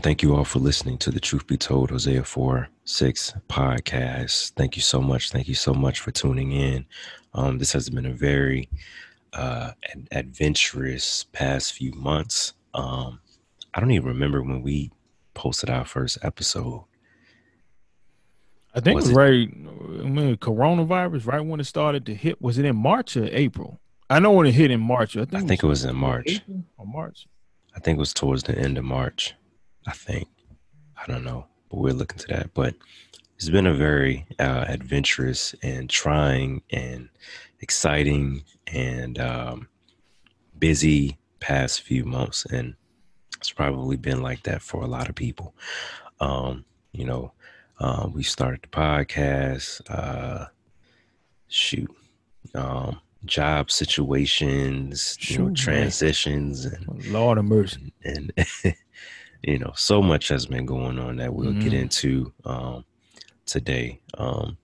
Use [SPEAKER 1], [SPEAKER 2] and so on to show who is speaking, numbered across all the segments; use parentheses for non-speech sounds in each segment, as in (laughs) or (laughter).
[SPEAKER 1] Thank you all for listening to the Truth Be Told Hosea 4 6 podcast. Thank you so much. Thank you so much for tuning in. Um, this has been a very uh, adventurous past few months. Um, I don't even remember when we posted our first episode.
[SPEAKER 2] I think was it was right I mean, coronavirus, right when it started to hit. Was it in March or April? I know when it hit in March.
[SPEAKER 1] I think, I think it was, it was in March.
[SPEAKER 2] Or March.
[SPEAKER 1] I think it was towards the end of March. I think. I don't know, but we'll look into that. But it's been a very uh, adventurous and trying and exciting and um, busy past few months, and it's probably been like that for a lot of people. Um, you know, um, we started the podcast. Uh, shoot, um, job situations, you know, transitions, and
[SPEAKER 2] Lord of mercy,
[SPEAKER 1] and, and (laughs) you know, so much has been going on that we'll mm-hmm. get into um, today. Um,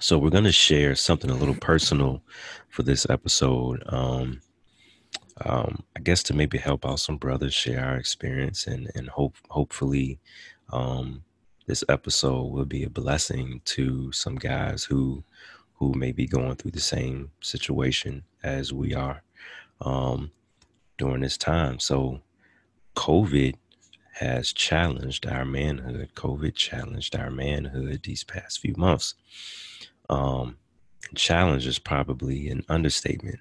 [SPEAKER 1] so we're going to share something a little personal for this episode. Um, um, I guess to maybe help out some brothers share our experience and and hope hopefully um, this episode will be a blessing to some guys who who may be going through the same situation as we are um, during this time. So, COVID has challenged our manhood. COVID challenged our manhood these past few months. Um, challenge is probably an understatement.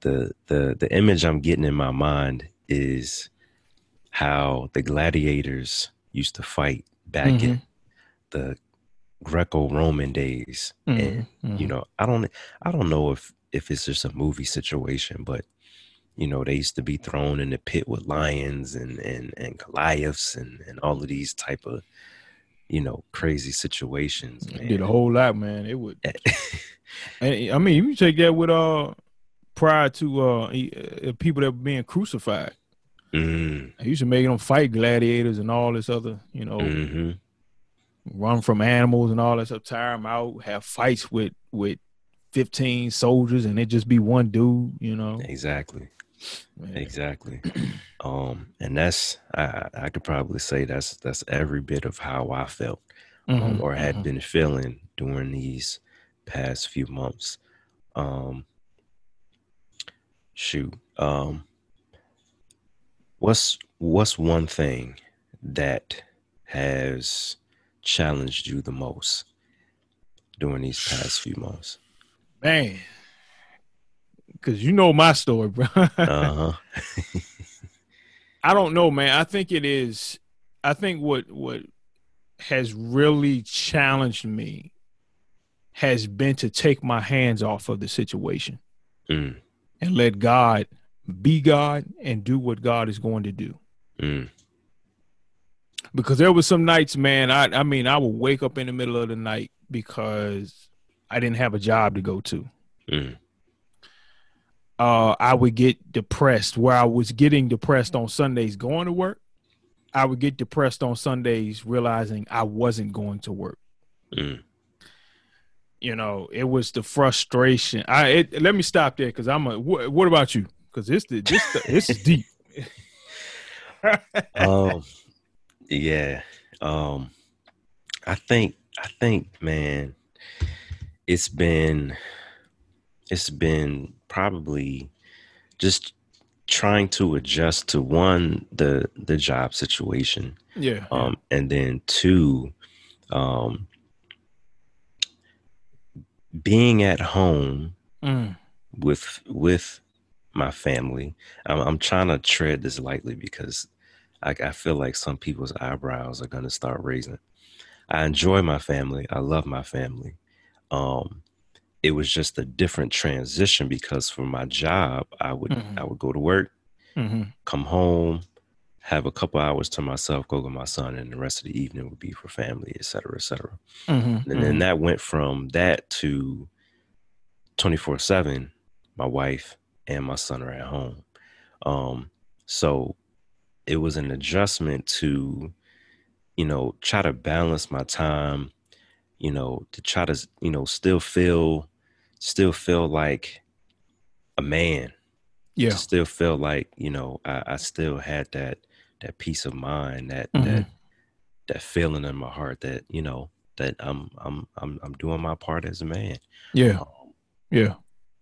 [SPEAKER 1] The the the image I'm getting in my mind is how the gladiators used to fight back mm-hmm. in the Greco-Roman days, mm-hmm. and mm-hmm. you know, I don't, I don't know if if it's just a movie situation, but you know, they used to be thrown in the pit with lions and and and Goliaths and and all of these type of you know crazy situations.
[SPEAKER 2] Man. Did a whole lot, man. It would. (laughs) and I mean, you take that with uh prior to uh, uh people that were being crucified. Mm. I used to make them fight gladiators and all this other, you know, mm-hmm run from animals and all that stuff, tire them out, have fights with with 15 soldiers and it just be one dude, you know.
[SPEAKER 1] Exactly. Man. Exactly. um and that's I I could probably say that's that's every bit of how I felt um, mm-hmm. um, or had mm-hmm. been feeling during these past few months. Um shoot. Um what's what's one thing that has challenged you the most during these past few months?
[SPEAKER 2] Man, because you know my story, bro. uh-huh. (laughs) I don't know, man. I think it is. I think what what has really challenged me has been to take my hands off of the situation mm. and let God be God and do what God is going to do. Mm because there was some nights, man. I I mean, I would wake up in the middle of the night because I didn't have a job to go to. Mm. Uh, I would get depressed. Where I was getting depressed on Sundays going to work, I would get depressed on Sundays realizing I wasn't going to work. Mm. You know, it was the frustration. I it, let me stop there because I'm a. Wh- what about you? Because this this this is deep. (laughs)
[SPEAKER 1] um yeah. Um I think I think man it's been it's been probably just trying to adjust to one the the job situation.
[SPEAKER 2] Yeah.
[SPEAKER 1] Um and then two um being at home mm. with with my family. I'm, I'm trying to tread this lightly because I, I feel like some people's eyebrows are going to start raising. I enjoy my family. I love my family. Um, it was just a different transition because for my job, I would mm-hmm. I would go to work, mm-hmm. come home, have a couple hours to myself, go with my son, and the rest of the evening would be for family, et cetera, et cetera. Mm-hmm. And then mm-hmm. that went from that to 24 7, my wife and my son are at home. Um, so it was an adjustment to you know try to balance my time you know to try to you know still feel still feel like a man
[SPEAKER 2] yeah
[SPEAKER 1] still feel like you know I, I still had that that peace of mind, that mm-hmm. that that feeling in my heart that you know that I'm I'm I'm I'm doing my part as a man.
[SPEAKER 2] Yeah, um, yeah.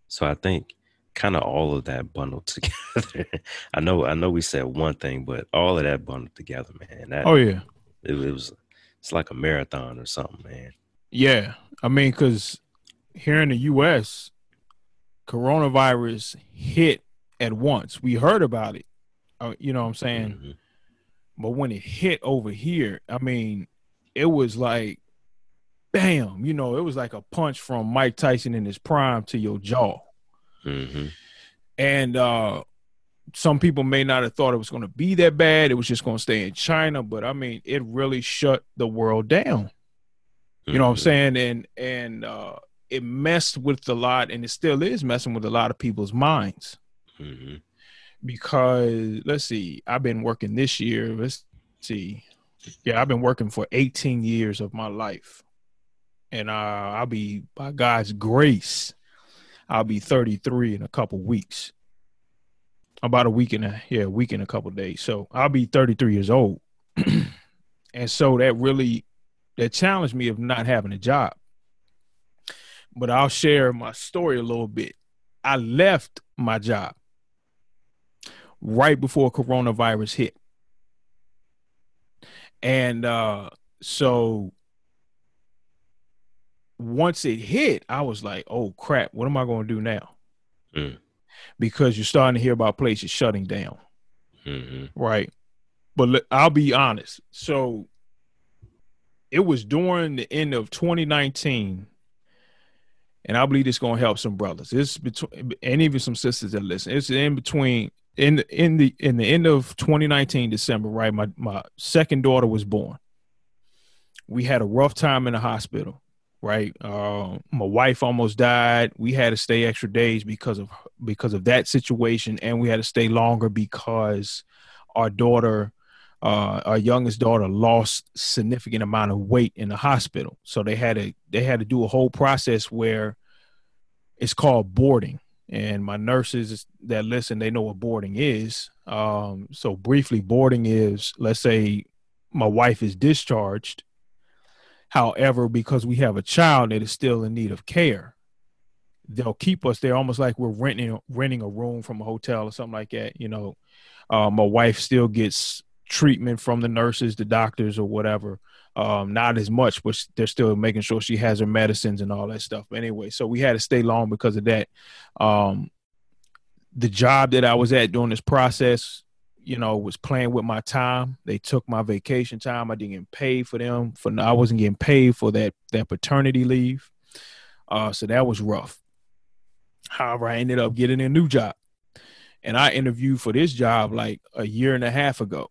[SPEAKER 1] So I think kind of all of that bundled (laughs) together. I know I know we said one thing, but all of that bundled together, man. That,
[SPEAKER 2] oh yeah,
[SPEAKER 1] it, it was it's like a marathon or something, man.
[SPEAKER 2] Yeah, I mean, because here in the U.S., coronavirus hit at once. We heard about it, uh, you know what I'm saying? Mm-hmm. But when it hit over here, I mean, it was like, bam, you know, it was like a punch from Mike Tyson in his prime to your jaw. Mm-hmm. And uh, some people may not have thought it was going to be that bad. It was just going to stay in China, but I mean, it really shut the world down. You know what I'm mm-hmm. saying? And and uh, it messed with a lot, and it still is messing with a lot of people's minds. Mm-hmm. Because let's see, I've been working this year. Let's see, yeah, I've been working for 18 years of my life, and uh, I'll be by God's grace, I'll be 33 in a couple weeks. About a week and a yeah, a week and a couple days. So I'll be 33 years old, (clears throat) and so that really that challenged me of not having a job. But I'll share my story a little bit. I left my job right before coronavirus hit. And uh, so once it hit, I was like, oh crap, what am I going to do now? Mm. Because you're starting to hear about places shutting down. Mm-hmm. Right. But I'll be honest. So it was during the end of 2019 and I believe it's going to help some brothers. It's between and even some sisters that listen. It's in between in the, in the in the end of 2019 December, right? My my second daughter was born. We had a rough time in the hospital, right? Uh, my wife almost died. We had to stay extra days because of because of that situation, and we had to stay longer because our daughter, uh, our youngest daughter, lost significant amount of weight in the hospital. So they had to they had to do a whole process where it's called boarding. And my nurses that listen they know what boarding is. Um, so briefly boarding is let's say my wife is discharged. However because we have a child that is still in need of care they'll keep us there almost like we're renting renting a room from a hotel or something like that you know. Uh, my wife still gets treatment from the nurses the doctors or whatever um, not as much, but they're still making sure she has her medicines and all that stuff. But anyway, so we had to stay long because of that. Um, the job that I was at during this process, you know, was playing with my time. They took my vacation time. I didn't get paid for them. For I wasn't getting paid for that that paternity leave. Uh, so that was rough. However, I ended up getting a new job, and I interviewed for this job like a year and a half ago.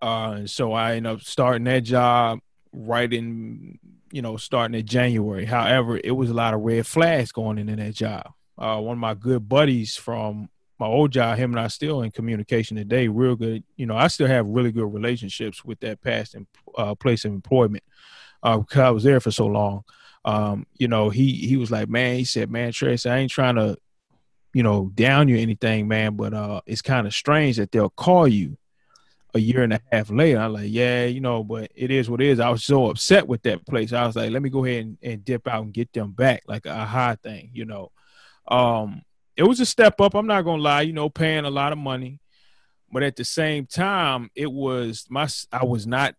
[SPEAKER 2] Uh, so I ended up starting that job right in, you know, starting in January. However, it was a lot of red flags going in in that job. Uh, one of my good buddies from my old job, him and I still in communication today, real good. You know, I still have really good relationships with that past uh, place of employment uh, because I was there for so long. Um, you know, he he was like, man, he said, man, Trace, I ain't trying to, you know, down you anything, man, but uh, it's kind of strange that they'll call you a year and a half later, I'm like, yeah, you know, but it is what it is. I was so upset with that place. I was like, let me go ahead and, and dip out and get them back, like a high thing, you know. Um, it was a step up. I'm not gonna lie, you know, paying a lot of money, but at the same time, it was my I was not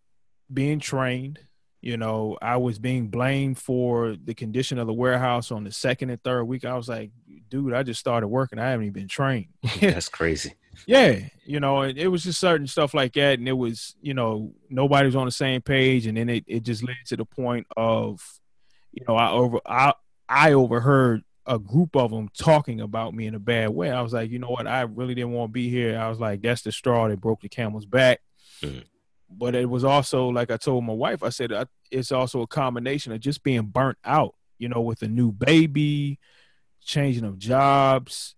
[SPEAKER 2] being trained. You know, I was being blamed for the condition of the warehouse on the second and third week. I was like, dude, I just started working. I haven't even been trained. (laughs) (laughs)
[SPEAKER 1] That's crazy
[SPEAKER 2] yeah, you know, it, it, was just certain stuff like that, and it was, you know, nobody was on the same page, and then it, it just led to the point of, you know, I over I I overheard a group of them talking about me in a bad way. I was like, you know what, I really didn't want to be here. I was like, that's the straw that broke the camel's back. Mm-hmm. But it was also like I told my wife, I said it's also a combination of just being burnt out, you know, with a new baby, changing of jobs,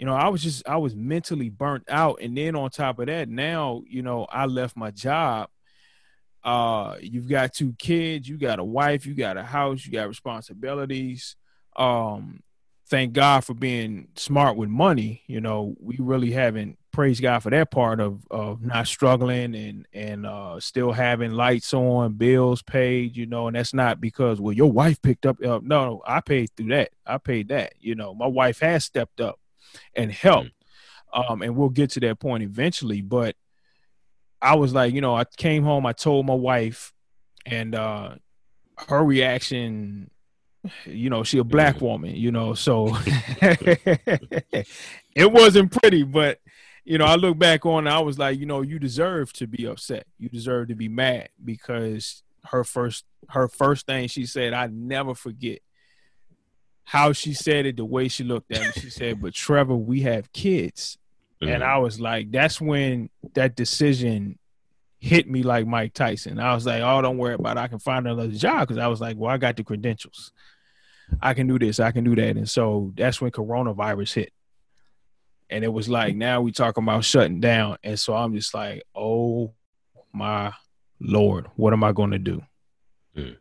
[SPEAKER 2] you know, I was just I was mentally burnt out, and then on top of that, now you know I left my job. Uh, you've got two kids, you got a wife, you got a house, you got responsibilities. Um, thank God for being smart with money. You know, we really haven't praise God for that part of of not struggling and and uh, still having lights on, bills paid, you know, and that's not because well your wife picked up. Uh, no, I paid through that. I paid that. You know, my wife has stepped up and helped, um, and we'll get to that point eventually. But I was like, you know, I came home, I told my wife, and uh, her reaction you know she a black mm-hmm. woman you know so (laughs) (laughs) it wasn't pretty but you know, I look back on I was like, you know, you deserve to be upset. You deserve to be mad because her first her first thing she said, I never forget how she said it, the way she looked at me. She said, But Trevor, we have kids. Mm-hmm. And I was like, that's when that decision hit me like Mike Tyson. I was like, oh, don't worry about it. I can find another job because I was like, well, I got the credentials. I can do this, I can do that. And so that's when coronavirus hit and it was like now we talking about shutting down. And so i'm just like oh my lord what am i going to do? Mm.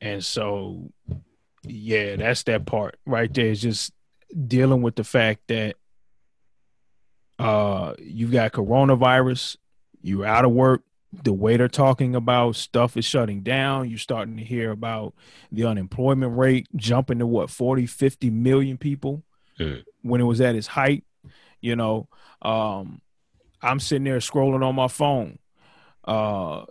[SPEAKER 2] and so yeah that's that part right there. Is just dealing with the fact that uh you've got coronavirus you're out of work the way they're talking about stuff is shutting down. You're starting to hear about the unemployment rate jumping to what 40 50 million people mm when it was at its height. You know, um, I'm sitting there scrolling on my phone. Uh,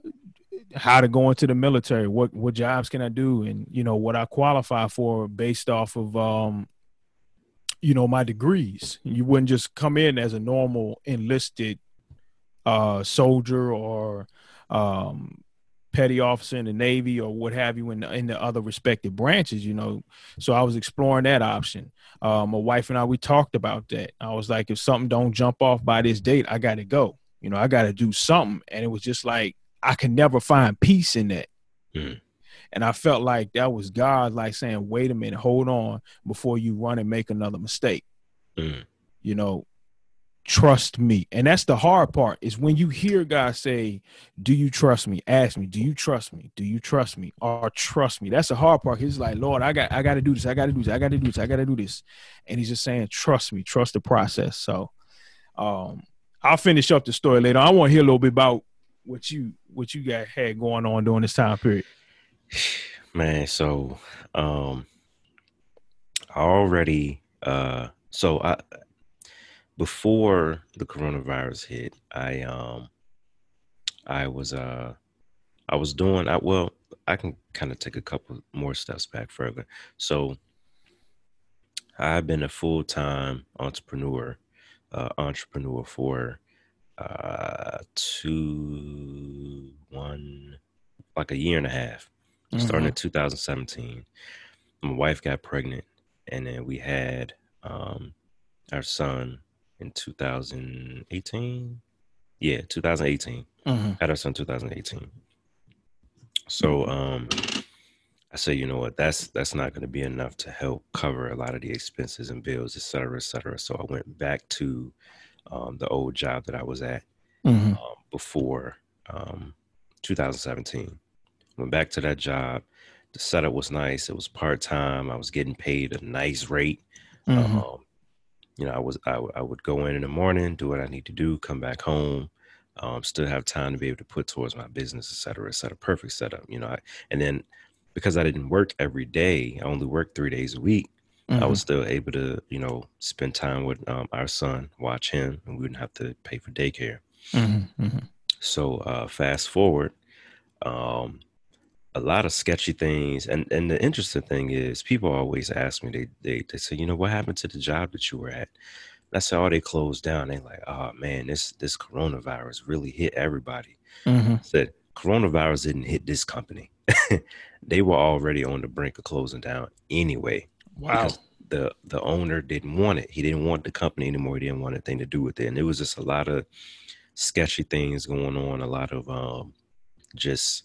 [SPEAKER 2] how to go into the military? What what jobs can I do? And you know what I qualify for based off of um, you know my degrees. You wouldn't just come in as a normal enlisted uh, soldier or um, petty officer in the Navy or what have you in the, in the other respective branches, you know. So I was exploring that option. Uh, my wife and I, we talked about that. I was like, if something don't jump off by this date, I got to go. You know, I got to do something. And it was just like, I can never find peace in that. Mm. And I felt like that was God, like saying, wait a minute, hold on before you run and make another mistake. Mm. You know, trust me. And that's the hard part is when you hear God say, Do you trust me? Ask me, do you trust me? Do you trust me? Or trust me? That's the hard part. He's like, Lord, I got I gotta do this, I gotta do this, I gotta do this, I gotta do this. And he's just saying, trust me, trust the process. So um I'll finish up the story later. I want to hear a little bit about what you what you got had going on during this time period. (sighs)
[SPEAKER 1] Man, so um already uh so I before the coronavirus hit, I um I was uh I was doing I well, I can kind of take a couple more steps back further. So I've been a full-time entrepreneur, uh, entrepreneur for uh two one like a year and a half. Mm-hmm. Starting in 2017. My wife got pregnant and then we had um our son in 2018. Yeah, 2018. Mm-hmm. Had our son 2018. So um I say, you know what, that's that's not going to be enough to help cover a lot of the expenses and bills, et cetera, et cetera. So I went back to um, the old job that I was at mm-hmm. um, before um, 2017. Went back to that job. The setup was nice. It was part time. I was getting paid a nice rate. Mm-hmm. Um, you know, I was I, I would go in in the morning, do what I need to do, come back home, um, still have time to be able to put towards my business, et cetera, et cetera. Perfect setup, you know. I, and then because I didn't work every day, I only worked three days a week. Mm-hmm. I was mm-hmm. still able to, you know, spend time with um, our son, watch him, and we wouldn't have to pay for daycare. Mm-hmm. Mm-hmm. So uh, fast forward, um, a lot of sketchy things. And and the interesting thing is, people always ask me, they they they say, you know, what happened to the job that you were at? And I said, oh, they closed down. They like, oh man, this this coronavirus really hit everybody. Mm-hmm. I said coronavirus didn't hit this company. (laughs) they were already on the brink of closing down anyway.
[SPEAKER 2] Wow.
[SPEAKER 1] The the owner didn't want it. He didn't want the company anymore. He didn't want anything to do with it. And it was just a lot of sketchy things going on, a lot of um just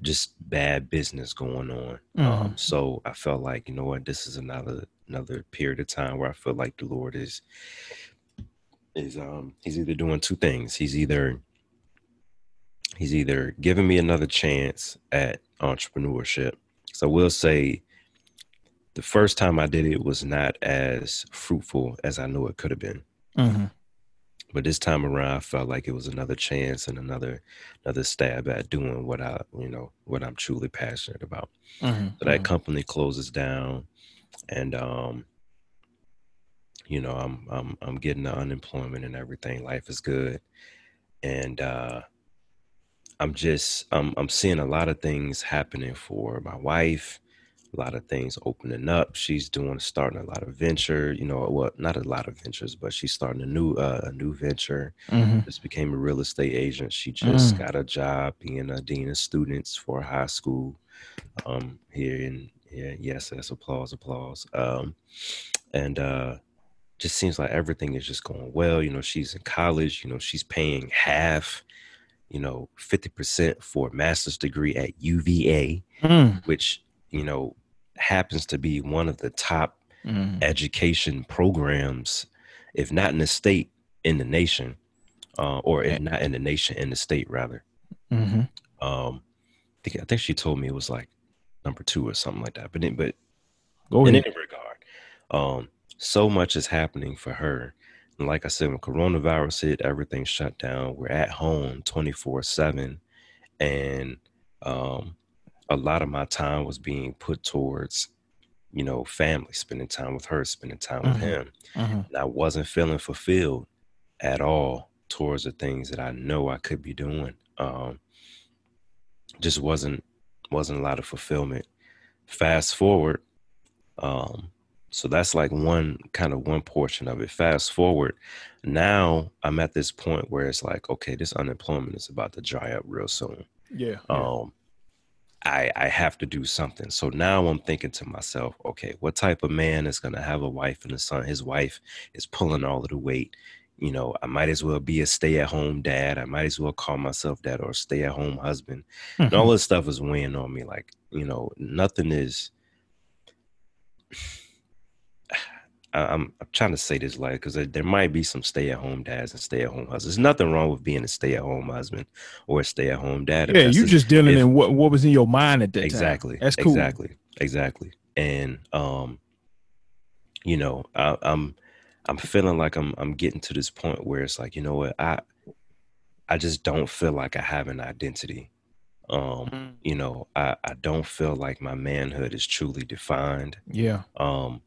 [SPEAKER 1] just bad business going on. Um, mm-hmm. Um, so I felt like, you know what, this is another another period of time where I feel like the Lord is is um he's either doing two things. He's either he's either giving me another chance at entrepreneurship. So I will say the first time I did it was not as fruitful as I knew it could have been. Mm-hmm. But this time around I felt like it was another chance and another another stab at doing what I you know what I'm truly passionate about. Mm-hmm. So that mm-hmm. company closes down and um you know I'm I'm I'm getting the unemployment and everything. Life is good. And uh I'm just I'm I'm seeing a lot of things happening for my wife, a lot of things opening up. She's doing starting a lot of venture, you know, well, not a lot of ventures, but she's starting a new uh, a new venture. Mm-hmm. Just became a real estate agent. She just mm. got a job being a dean of students for high school um here in yeah, yes, that's applause, applause. Um and uh just seems like everything is just going well. You know, she's in college, you know, she's paying half you know, 50% for a master's degree at UVA, mm. which, you know, happens to be one of the top mm. education programs, if not in the state, in the nation, uh, or if not in the nation, in the state, rather. Mm-hmm. Um, I think, I think she told me it was like number two or something like that. But in, but Go in any regard, um, so much is happening for her and like I said, when coronavirus hit, everything shut down. We're at home 24 7. And um, a lot of my time was being put towards, you know, family, spending time with her, spending time mm-hmm. with him. Mm-hmm. And I wasn't feeling fulfilled at all towards the things that I know I could be doing. Um, just wasn't wasn't a lot of fulfillment. Fast forward, um, so that's like one kind of one portion of it. Fast forward, now I'm at this point where it's like, okay, this unemployment is about to dry up real soon.
[SPEAKER 2] Yeah.
[SPEAKER 1] Um, I I have to do something. So now I'm thinking to myself, okay, what type of man is gonna have a wife and a son? His wife is pulling all of the weight. You know, I might as well be a stay-at-home dad. I might as well call myself that or stay-at-home husband. Mm-hmm. And all mm-hmm. this stuff is weighing on me. Like, you know, nothing is I'm, I'm trying to say this like because there might be some stay at home dads and stay at home husbands. There's nothing wrong with being a stay at home husband or a stay at home dad.
[SPEAKER 2] Yeah, you just dealing if, in what what was in your mind at that
[SPEAKER 1] exactly,
[SPEAKER 2] time. Exactly. That's cool.
[SPEAKER 1] Exactly, exactly. And um, you know, I, I'm I'm feeling like I'm I'm getting to this point where it's like, you know what, I I just don't feel like I have an identity. Um, mm. you know, I, I don't feel like my manhood is truly defined.
[SPEAKER 2] Yeah.
[SPEAKER 1] Um,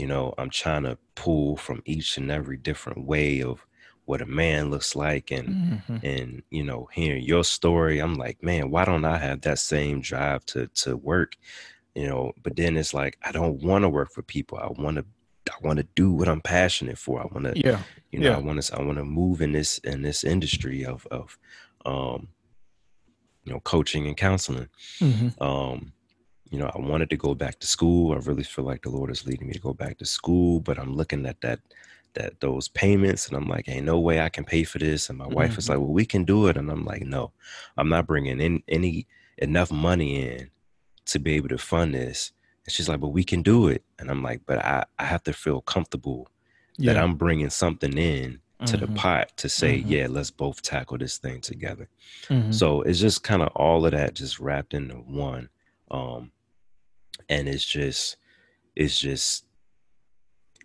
[SPEAKER 1] you know, I'm trying to pull from each and every different way of what a man looks like and mm-hmm. and you know, hearing your story, I'm like, man, why don't I have that same drive to to work? You know, but then it's like I don't want to work for people. I want to I want to do what I'm passionate for. I want to,
[SPEAKER 2] yeah,
[SPEAKER 1] you know, yeah. I want to, I want to move in this in this industry of of, um, you know, coaching and counseling. Mm-hmm. Um, you know, I wanted to go back to school. I really feel like the Lord is leading me to go back to school, but I'm looking at that that those payments and I'm like, ain't no way I can pay for this. And my mm-hmm. wife is like, well, we can do it. And I'm like, no, I'm not bringing in any enough money in to be able to fund this. And she's like, but we can do it. And I'm like, but I, I have to feel comfortable yeah. that I'm bringing something in to mm-hmm. the pot to say, mm-hmm. yeah, let's both tackle this thing together. Mm-hmm. So it's just kind of all of that just wrapped into one. Um, and it's just it's just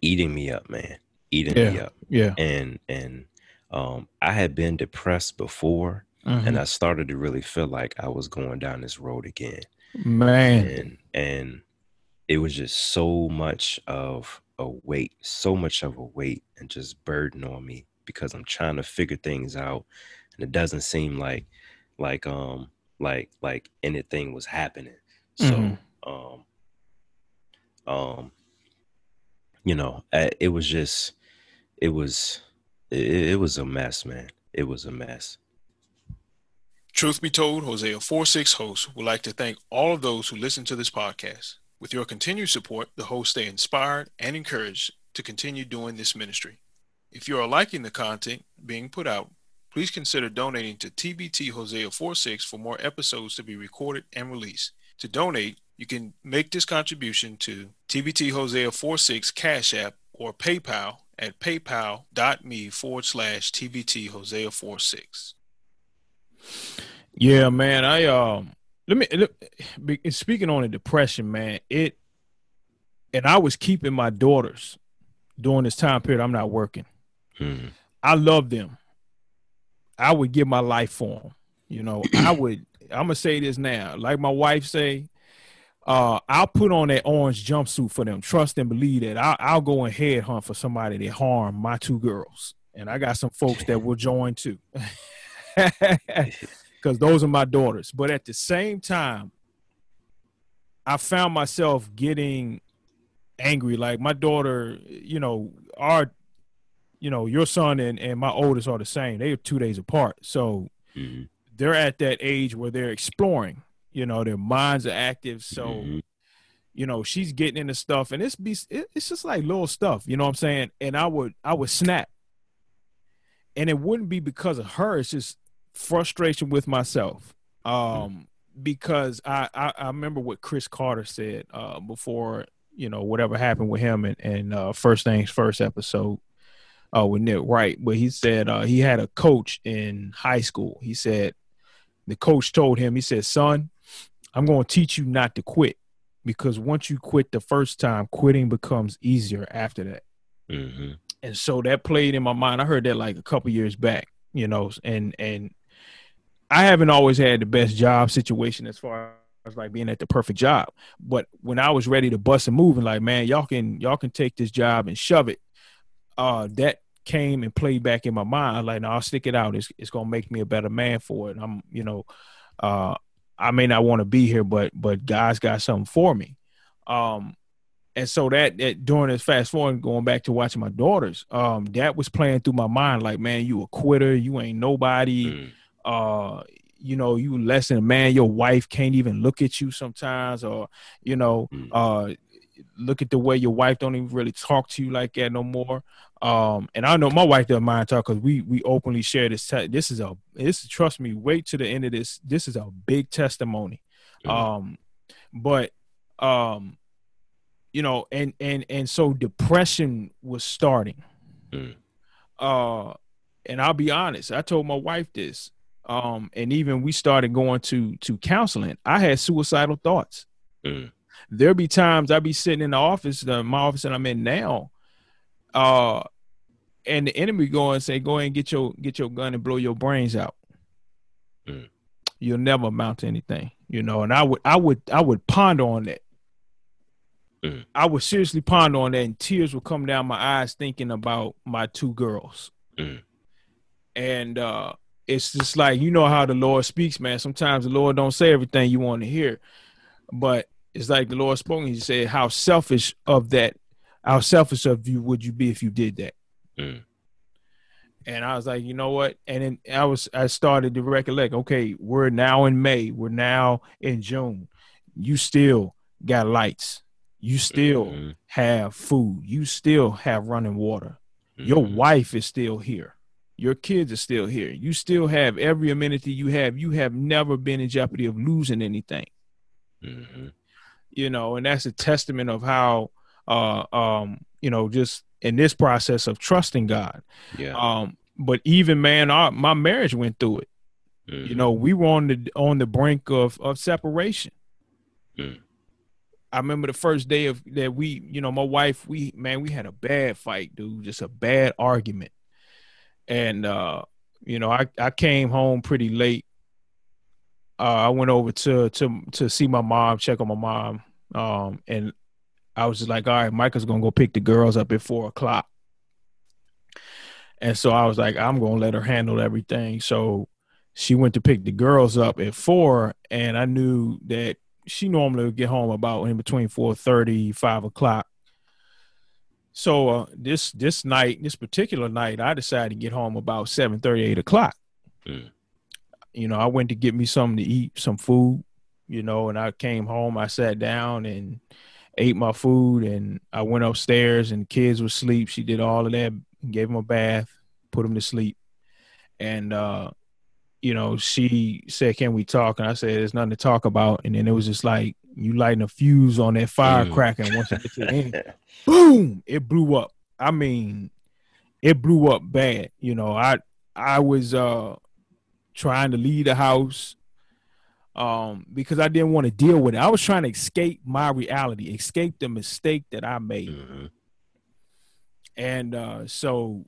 [SPEAKER 1] eating me up, man. Eating
[SPEAKER 2] yeah,
[SPEAKER 1] me up.
[SPEAKER 2] Yeah.
[SPEAKER 1] And and um I had been depressed before mm-hmm. and I started to really feel like I was going down this road again.
[SPEAKER 2] Man.
[SPEAKER 1] And and it was just so much of a weight, so much of a weight and just burden on me because I'm trying to figure things out and it doesn't seem like like um like like anything was happening. So mm-hmm. um um you know it was just it was it, it was a mess man. It was a mess.
[SPEAKER 3] Truth be told hosea 46 host would like to thank all of those who listen to this podcast. With your continued support the hosts stay inspired and encouraged to continue doing this ministry. If you are liking the content being put out please consider donating to tbt hosea 46 for more episodes to be recorded and released. To donate you can make this contribution to TBT Hosea 46 Cash App or PayPal at paypal.me forward slash TBT Hosea 46.
[SPEAKER 2] Yeah, man. I um let me let, speaking on the depression, man. It and I was keeping my daughters during this time period. I'm not working. Hmm. I love them. I would give my life for them. You know, I would. I'm gonna say this now, like my wife say. Uh, I'll put on that orange jumpsuit for them. Trust and believe that. I'll, I'll go and headhunt for somebody that harm my two girls, and I got some folks that will join too, (laughs) because those are my daughters. But at the same time, I found myself getting angry. Like my daughter, you know, our, you know, your son and, and my oldest are the same. They are two days apart. So mm-hmm. they're at that age where they're exploring, you know, their minds are active. So, mm-hmm. you know, she's getting into stuff and it's be, it's just like little stuff, you know what I'm saying? And I would, I would snap and it wouldn't be because of her. It's just frustration with myself. Um, mm-hmm. because I, I, I remember what Cris Carter said uh, before you know whatever happened with him and, and uh, first things first episode uh, with Nick Wright. But he said uh, he had a coach in high school. He said the coach told him, he said, "Son, I'm going to teach you not to quit because once you quit the first time, quitting becomes easier after that." Mm-hmm. And so that played in my mind. I heard that like a couple years back, you know, and and I haven't always had the best job situation as far as like being at the perfect job. But when I was ready to bust and move and like, man, y'all can y'all can take this job and shove it. Uh, that came and played back in my mind. Like, no, I'll stick it out. It's it's gonna make me a better man for it. I'm, you know, uh, I may not want to be here, but but God's got something for me. Um, and so that, that during this fast forward, going back to watching my daughters, um, that was playing through my mind. Like, man, you a quitter. You ain't nobody. Mm. Uh, you know you less than a man your wife can't even look at you sometimes or you know mm. uh look at the way your wife don't even really talk to you like that no more um and i know my wife doesn't mind talk because we we openly share this te- this is a this trust me wait to the end of this this is a big testimony um but um you know and and and so depression was starting mm. uh and i'll be honest i told my wife this um, and even we started going to to counseling, I had suicidal thoughts. Mm. There'll be times I'd be sitting in the office, my office that I'm in now, uh, and the enemy go and say, "Go ahead and get your get your gun and blow your brains out." Mm. You'll never amount to anything, you know. And I would I would I would ponder on that. Mm. I would seriously ponder on that, and tears would come down my eyes thinking about my two girls. Mm. And uh, it's just like you know how the Lord speaks, man. Sometimes the Lord don't say everything you want to hear, but it's like the Lord spoke. And he said, "How selfish of that? How selfish of you would you be if you did that?" Mm. And I was like, you know what? And then I was I started to recollect. Okay, we're now in May. We're now in June. You still got lights. You still mm-hmm. have food. You still have running water. Mm-hmm. Your wife is still here your kids are still here. You still have every amenity you have. You have never been in jeopardy of losing anything. Mm-hmm. You know, and that's a testament of how, uh, um, you know, just in this process of trusting God.
[SPEAKER 1] Yeah.
[SPEAKER 2] Um, but even man, our, my marriage went through it. Mm-hmm. You know, we were on the on the brink of of separation. Mm. I remember the first day of that we, you know, my wife, we man, we had a bad fight, dude, just a bad argument and uh, you know, I I came home pretty late. Uh, I went over to to to see my mom, check on my mom, um, and I was just like, all right, Micah's gonna go pick the girls up at four o'clock. And so I was like, I'm gonna let her handle everything. So she went to pick the girls up at four, and I knew that she normally would get home about in between 4:30, 5 o'clock. So uh, this this night, this particular night, I decided to get home about 7 8 o'clock. Mm. You know, I went to get me something to eat, some food, you know, and I came home, I sat down and ate my food and I went upstairs and the kids were asleep. She did all of that, gave them a bath, put them to sleep. And uh, you know, she said, Can we talk? And I said, There's nothing to talk about. And then it was just like you lighting a fuse on that firecracker, mm. and once you get to the end, boom, it blew up. I mean, it blew up bad. You know, I I was uh trying to leave the house um because I didn't want to deal with it. I was trying to escape my reality, escape the mistake that I made. Mm-hmm. And uh so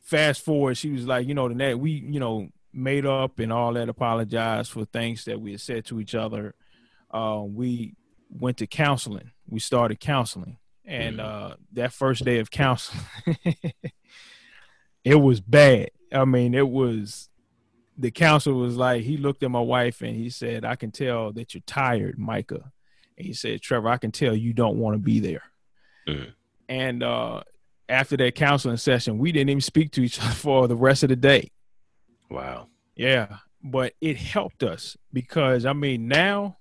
[SPEAKER 2] fast forward, she was like, you know, the net we, you know, made up and all that, apologized for things that we had said to each other. Uh, we went to counseling. We started counseling. And mm-hmm. uh, that first day of counseling, (laughs) it was bad. I mean, it was the counselor was like, he looked at my wife and he said, I can tell that you're tired, Micah. And he said, Trevor, I can tell you don't want to be there. Mm. And uh, after that counseling session, we didn't even speak to each other (laughs) for the rest of the day.
[SPEAKER 1] Wow.
[SPEAKER 2] Yeah. But it helped us because I mean now,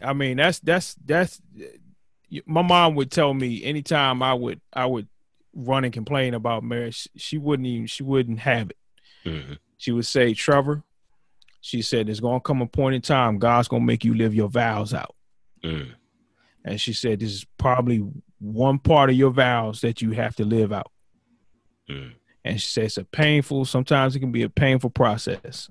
[SPEAKER 2] I mean that's that's that's my mom would tell me anytime I would I would run and complain about marriage, she wouldn't even she wouldn't have it. Mm-hmm. She would say, Trevor, she said, there's gonna come a point in time, God's gonna make you live your vows out. Mm. And she said, this is probably one part of your vows that you have to live out. Mm. And she said it's a painful, sometimes it can be a painful process.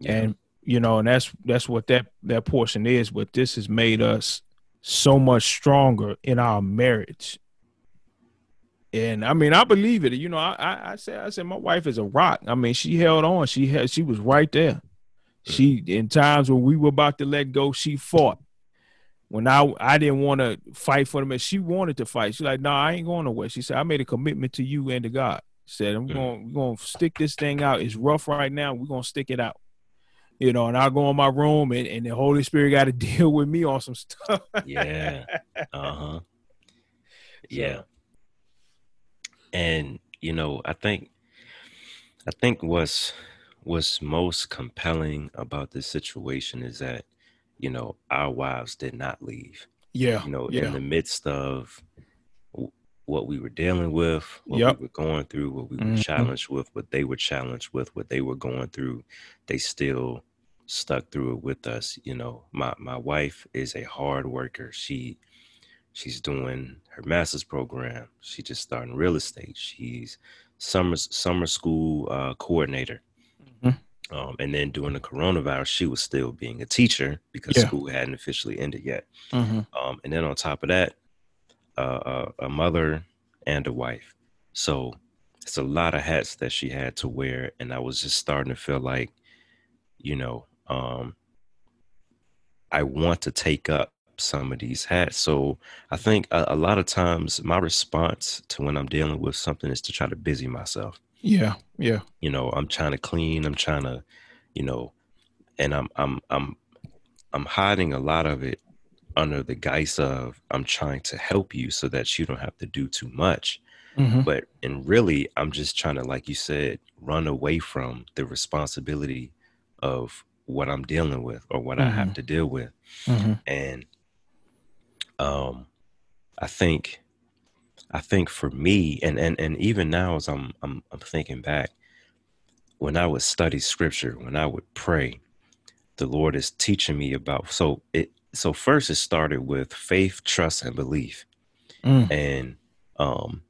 [SPEAKER 2] Yeah. And you know, and that's that's what that that portion is, but this has made us so much stronger in our marriage. And I mean, I believe it. You know, I I, I said I said my wife is a rock. I mean, she held on. She had she was right there. Mm. She in times when we were about to let go, she fought when I I didn't want to fight for them, and she wanted to fight. She's like, "No, nah, I ain't going nowhere." She said, "I made a commitment to you and to God." Said, "I'm mm. going we're going to stick this thing out. It's rough right now. We're going to stick it out." You know, and I go in my room, and, and the Holy Spirit got to (laughs) deal with me on some stuff.
[SPEAKER 1] yeah. (laughs) Uh huh. Yeah. So. And you know, I think, I think what's what's most compelling about this situation is that you know, our wives did not leave.
[SPEAKER 2] Yeah.
[SPEAKER 1] You know,
[SPEAKER 2] yeah.
[SPEAKER 1] in the midst of what we were dealing with, what yep. we were going through, what we were mm-hmm. challenged with, what they were challenged with, what they were going through, they still stuck through it with us. You know, my my wife is a hard worker. She she's doing her master's program. She just starting real estate. She's summer summer school uh, coordinator. Mm-hmm. Um, and then during the coronavirus, she was still being a teacher because yeah. school hadn't officially ended yet. Mm-hmm. Um, and then on top of that, uh, uh, a mother and a wife. So it's a lot of hats that she had to wear. And I was just starting to feel like, you know, um, I want to take up some of these hats. So I think a, a lot of times my response to when I'm dealing with something is to try to busy myself.
[SPEAKER 2] Yeah, yeah.
[SPEAKER 1] You know, I'm trying to clean. I'm trying to, you know, and I'm I'm I'm I'm hiding a lot of it under the guise of I'm trying to help you so that you don't have to do too much. Mm-hmm. But and really, I'm just trying to, like you said, run away from the responsibility of what I'm dealing with or what mm-hmm. I have mm-hmm. to deal with. Mm-hmm. And um, I think I think for me, and and and even now as I'm I'm I'm thinking back, when I would study scripture, when I would pray, the Lord is teaching me about so it so first it started with faith, trust, and belief. Mm. And um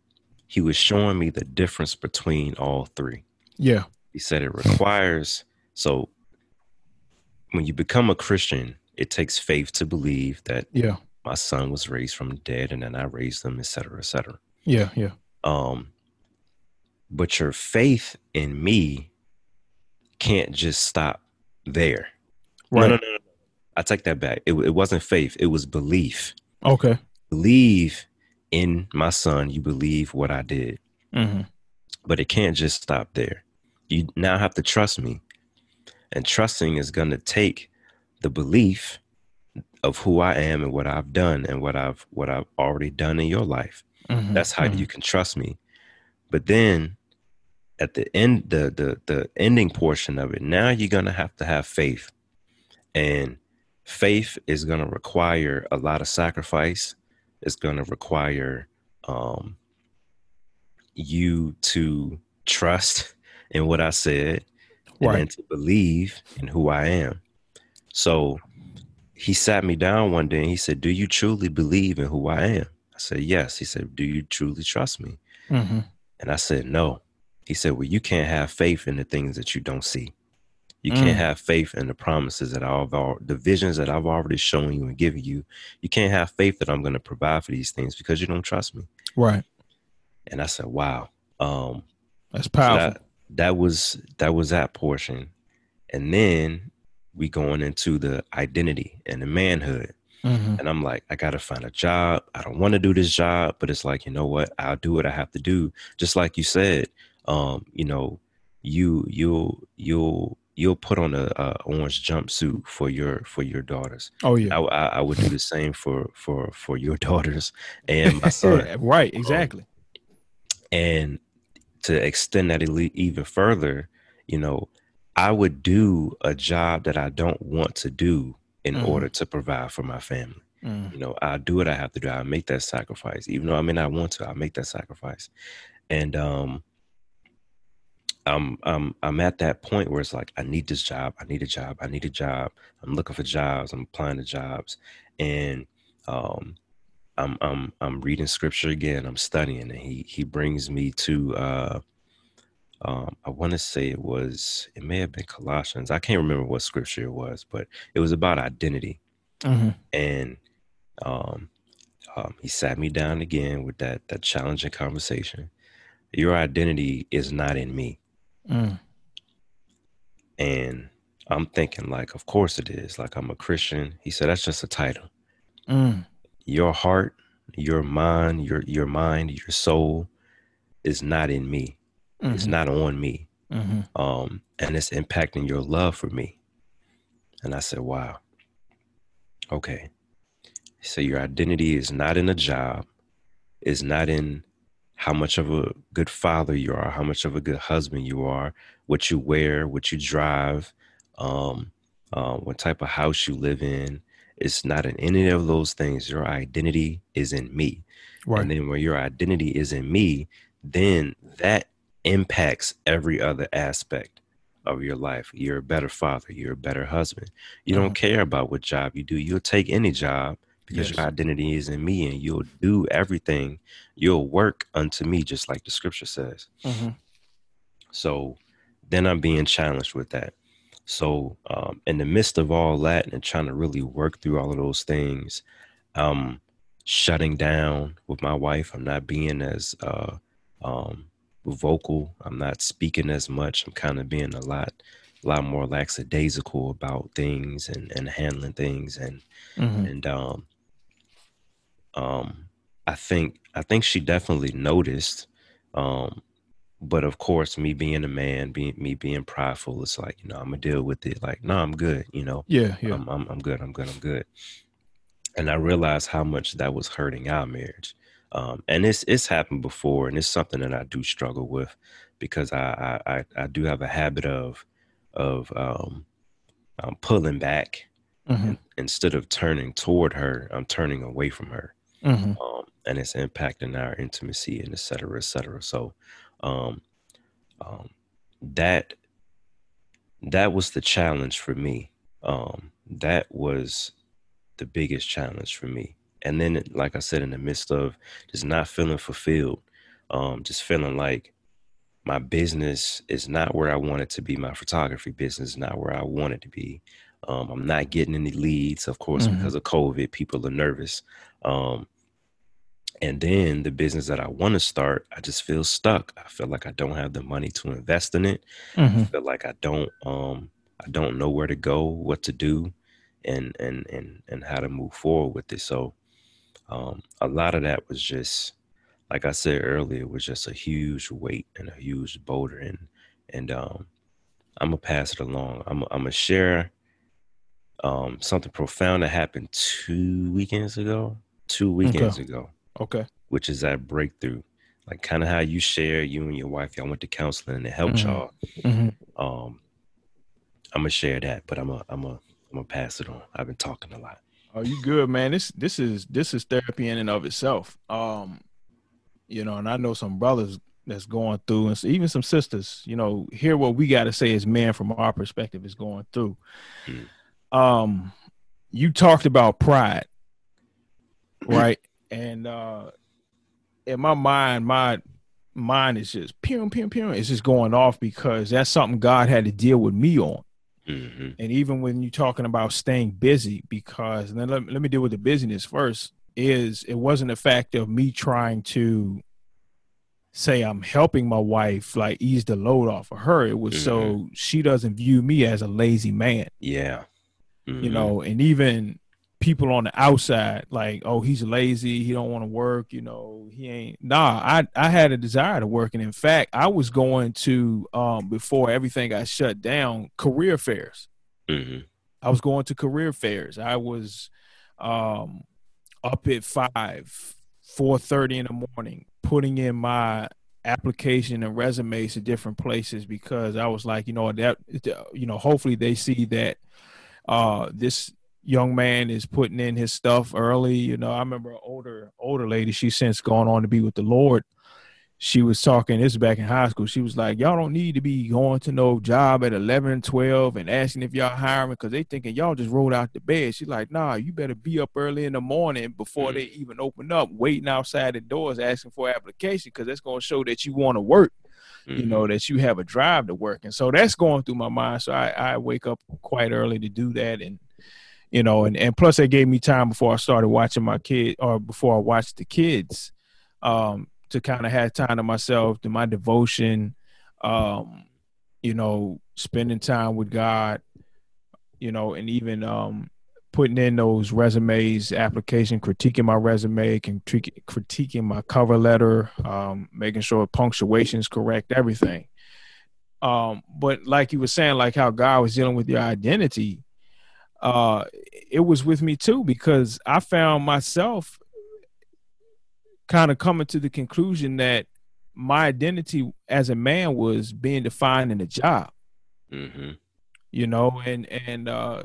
[SPEAKER 1] he was showing me the difference between all three.
[SPEAKER 2] Yeah.
[SPEAKER 1] He said it requires so when you become a Christian, it takes faith to believe that
[SPEAKER 2] yeah
[SPEAKER 1] my son was raised from dead and then I raised them, et cetera, et cetera.
[SPEAKER 2] Yeah, yeah.
[SPEAKER 1] Um, but your faith in me can't just stop there. Right. No, no, no, no. I take that back. It, it wasn't faith, it was belief.
[SPEAKER 2] Okay.
[SPEAKER 1] Believe in my son. You believe what I did. Mm-hmm. But it can't just stop there. You now have to trust me. And trusting is going to take the belief of who I am and what I've done and what I've what I've already done in your life. Mm-hmm, That's how mm-hmm. you can trust me. But then at the end the the the ending portion of it, now you're gonna have to have faith. And faith is gonna require a lot of sacrifice. It's gonna require um you to trust in what I said right. and to believe in who I am. So he sat me down one day and he said, Do you truly believe in who I am? I said, Yes. He said, Do you truly trust me? Mm-hmm. And I said, No. He said, Well, you can't have faith in the things that you don't see. You mm. can't have faith in the promises that I've all the visions that I've already shown you and given you. You can't have faith that I'm going to provide for these things because you don't trust me.
[SPEAKER 2] Right.
[SPEAKER 1] And I said, Wow. Um,
[SPEAKER 2] That's powerful.
[SPEAKER 1] So that, that was that was that portion, and then we going into the identity and the manhood. Mm-hmm. And I'm like, I gotta find a job. I don't want to do this job, but it's like, you know what? I'll do what I have to do. Just like you said, um, you know, you you'll you'll you'll put on a, a, orange jumpsuit for your for your daughters.
[SPEAKER 2] Oh yeah, I,
[SPEAKER 1] I, I, would do the same for for for your (laughs) daughters and my (laughs) son.
[SPEAKER 2] right, um, exactly. Um,
[SPEAKER 1] and to extend that even further, you know, I would do a job that I don't want to do in mm order to provide for my family. mm You know, I do what I have to do. I make that sacrifice, even though I may not want to. I make that sacrifice, and um, I'm I'm I'm at that point where it's like I need this job. I need a job. I need a job. I'm looking for jobs. I'm applying to jobs, and um, I'm I'm I'm reading scripture again. I'm studying, and he he brings me to uh, um, I want to say it was it may have been Colossians. I can't remember what scripture it was, but it was about identity, mm-hmm. and um, um, he sat me down again with that that challenging conversation. Your identity is not in me. Mm. And I'm thinking, like, of course it is. Like, I'm a Christian. He said, that's just a title. Mm. Your heart, your mind, your your mind, your soul is not in me. Mm-hmm. It's not on me. Mm-hmm. Um, and it's impacting your love for me. And I said, Wow. Okay. So your identity is not in a job, is not in how much of a good father you are, how much of a good husband you are, what you wear, what you drive, um, uh, what type of house you live in. It's not in any of those things. Your identity is in me. Right. And then when your identity is in me, then that impacts every other aspect of your life. You're a better father. You're a better husband. You don't uh-huh. care about what job you do. You'll take any job because yes. your identity is in me and you'll do everything you'll work unto me just like the scripture says mm-hmm. so then i'm being challenged with that so um, in the midst of all that and trying to really work through all of those things i'm shutting down with my wife i'm not being as uh, um, vocal i'm not speaking as much i'm kind of being a lot a lot more lackadaisical about things and, and handling things and mm-hmm. and um um, I think I think she definitely noticed. Um, but of course, me being a man, being me being prideful, it's like you know I'm gonna deal with it. Like, no, I'm good. You know,
[SPEAKER 2] yeah, yeah,
[SPEAKER 1] I'm, I'm, I'm good. I'm good. I'm good. And I realized how much that was hurting our marriage. Um, and it's it's happened before, and it's something that I do struggle with because I I, I do have a habit of of um, um pulling back mm-hmm. instead of turning toward her. I'm turning away from her mm-hmm. um, and it's impacting our intimacy and et cetera, et cetera. So um, um, that that was the challenge for me. Um, that was the biggest challenge for me. And then, like I said, in the midst of just not feeling fulfilled, um, just feeling like my business is not where I want it to be. My photography business is not where I want it to be. Um, I'm not getting any leads, of course, mm-hmm. because of COVID. People are nervous. Um, and then the business that I want to start, I just feel stuck. I feel like I don't have the money to invest in it. Mm-hmm. I feel like I don't um I don't know where to go, what to do, and and and and how to move forward with it. So um a lot of that was just like I said earlier, was just a huge weight and a huge boulder and and um I'm gonna pass it along. I'm I'm gonna share um something profound that happened two weekends ago two weekends okay. ago.
[SPEAKER 2] Okay.
[SPEAKER 1] Which is that breakthrough. Like kind of how you share, you and your wife, y'all went to counseling and it helped mm-hmm. y'all. Mm-hmm. Um, I'm gonna share that, but I'm a, I'm a, I'm gonna pass it on. I've been talking a lot.
[SPEAKER 2] Oh, you good, man? This, this is, this is therapy in and of itself. Um, you know, and I know some brothers that's going through, and even some sisters. You know, hear what we got to say as men from our perspective is going through. Mm. Um, you talked about pride, right? and uh in my mind, my mind is just pew pew pew. It's just going off because that's something God had to deal with me on. Mm-hmm. And even when you're talking about staying busy, because then let, let me deal with the busyness first. Is it wasn't a fact of me trying to say I'm helping my wife like ease the load off of her. It was mm-hmm. so she doesn't view me as a lazy man.
[SPEAKER 1] Yeah.
[SPEAKER 2] Mm-hmm. You know, and even people on the outside like, oh, he's lazy, he don't want to work, you know, he ain't nah, I I had a desire to work. And in fact, I was going to um before everything got shut down, career fairs. Mm-hmm. I was going to career fairs. I was um up at five, four thirty in the morning, putting in my application and resumes to different places because I was like, you know, that you know, hopefully they see that uh this young man is putting in his stuff early. You know, I remember an older older lady, she's since gone on to be with the Lord she was talking this back in high school she was like y'all don't need to be going to no job at 11 and 12 and asking if y'all hiring because they thinking y'all just rolled out the bed she's like nah you better be up early in the morning before they mm. even open up waiting outside the doors asking for application because that's going to show that you want to work mm-hmm. you know mm-hmm. that you have a drive to work and so that's going through my mind so I, I wake up quite early to do that and you know and, and plus they gave me time before i started watching my kid or before i watched the kids um to kind of have time to myself, to my devotion, um, you know, spending time with God, you know, and even um, putting in those resumes, application, critiquing my resume, critiquing my cover letter, um, making sure punctuation is correct, everything. Um, but like you were saying, like how God was dealing with your identity, uh, it was with me too because I found myself kind of coming to the conclusion that my identity as a man was being defined in a job. Mm-hmm. You know, and and uh,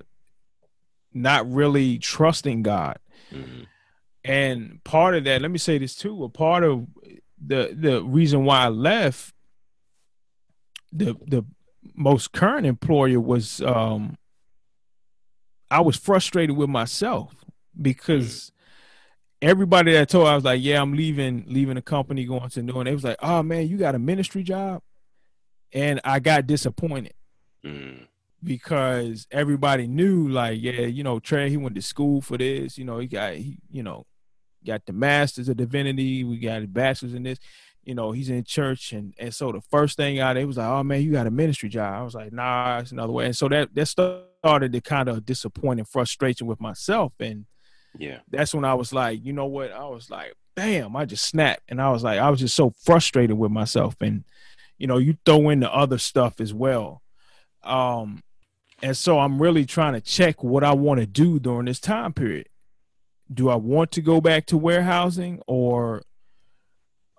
[SPEAKER 2] not really trusting God. Mm-hmm. And part of that, let me say this too. A part of the the reason why I left the the most current employer was um I was frustrated with myself because everybody that told I was like, yeah, I'm leaving, leaving the company, going to new, and they was like, oh man, you got a ministry job, and I got disappointed mm. because everybody knew, like, yeah, you know, Trey, he went to school for this, you know, he got, he, you know, got the masters of divinity, we got a bachelor's in this, you know, he's in church, and and so the first thing out, they was like, oh man, you got a ministry job. I was like, nah, it's another way, and so that that started to kind of disappointing frustration with myself, and
[SPEAKER 1] yeah.
[SPEAKER 2] That's when I was like, you know what? I was like, bam, I just snapped. And I was like, I was just so frustrated with myself. And, you know, you throw in the other stuff as well. Um, and so I'm really trying to check what I want to do during this time period. Do I want to go back to warehousing or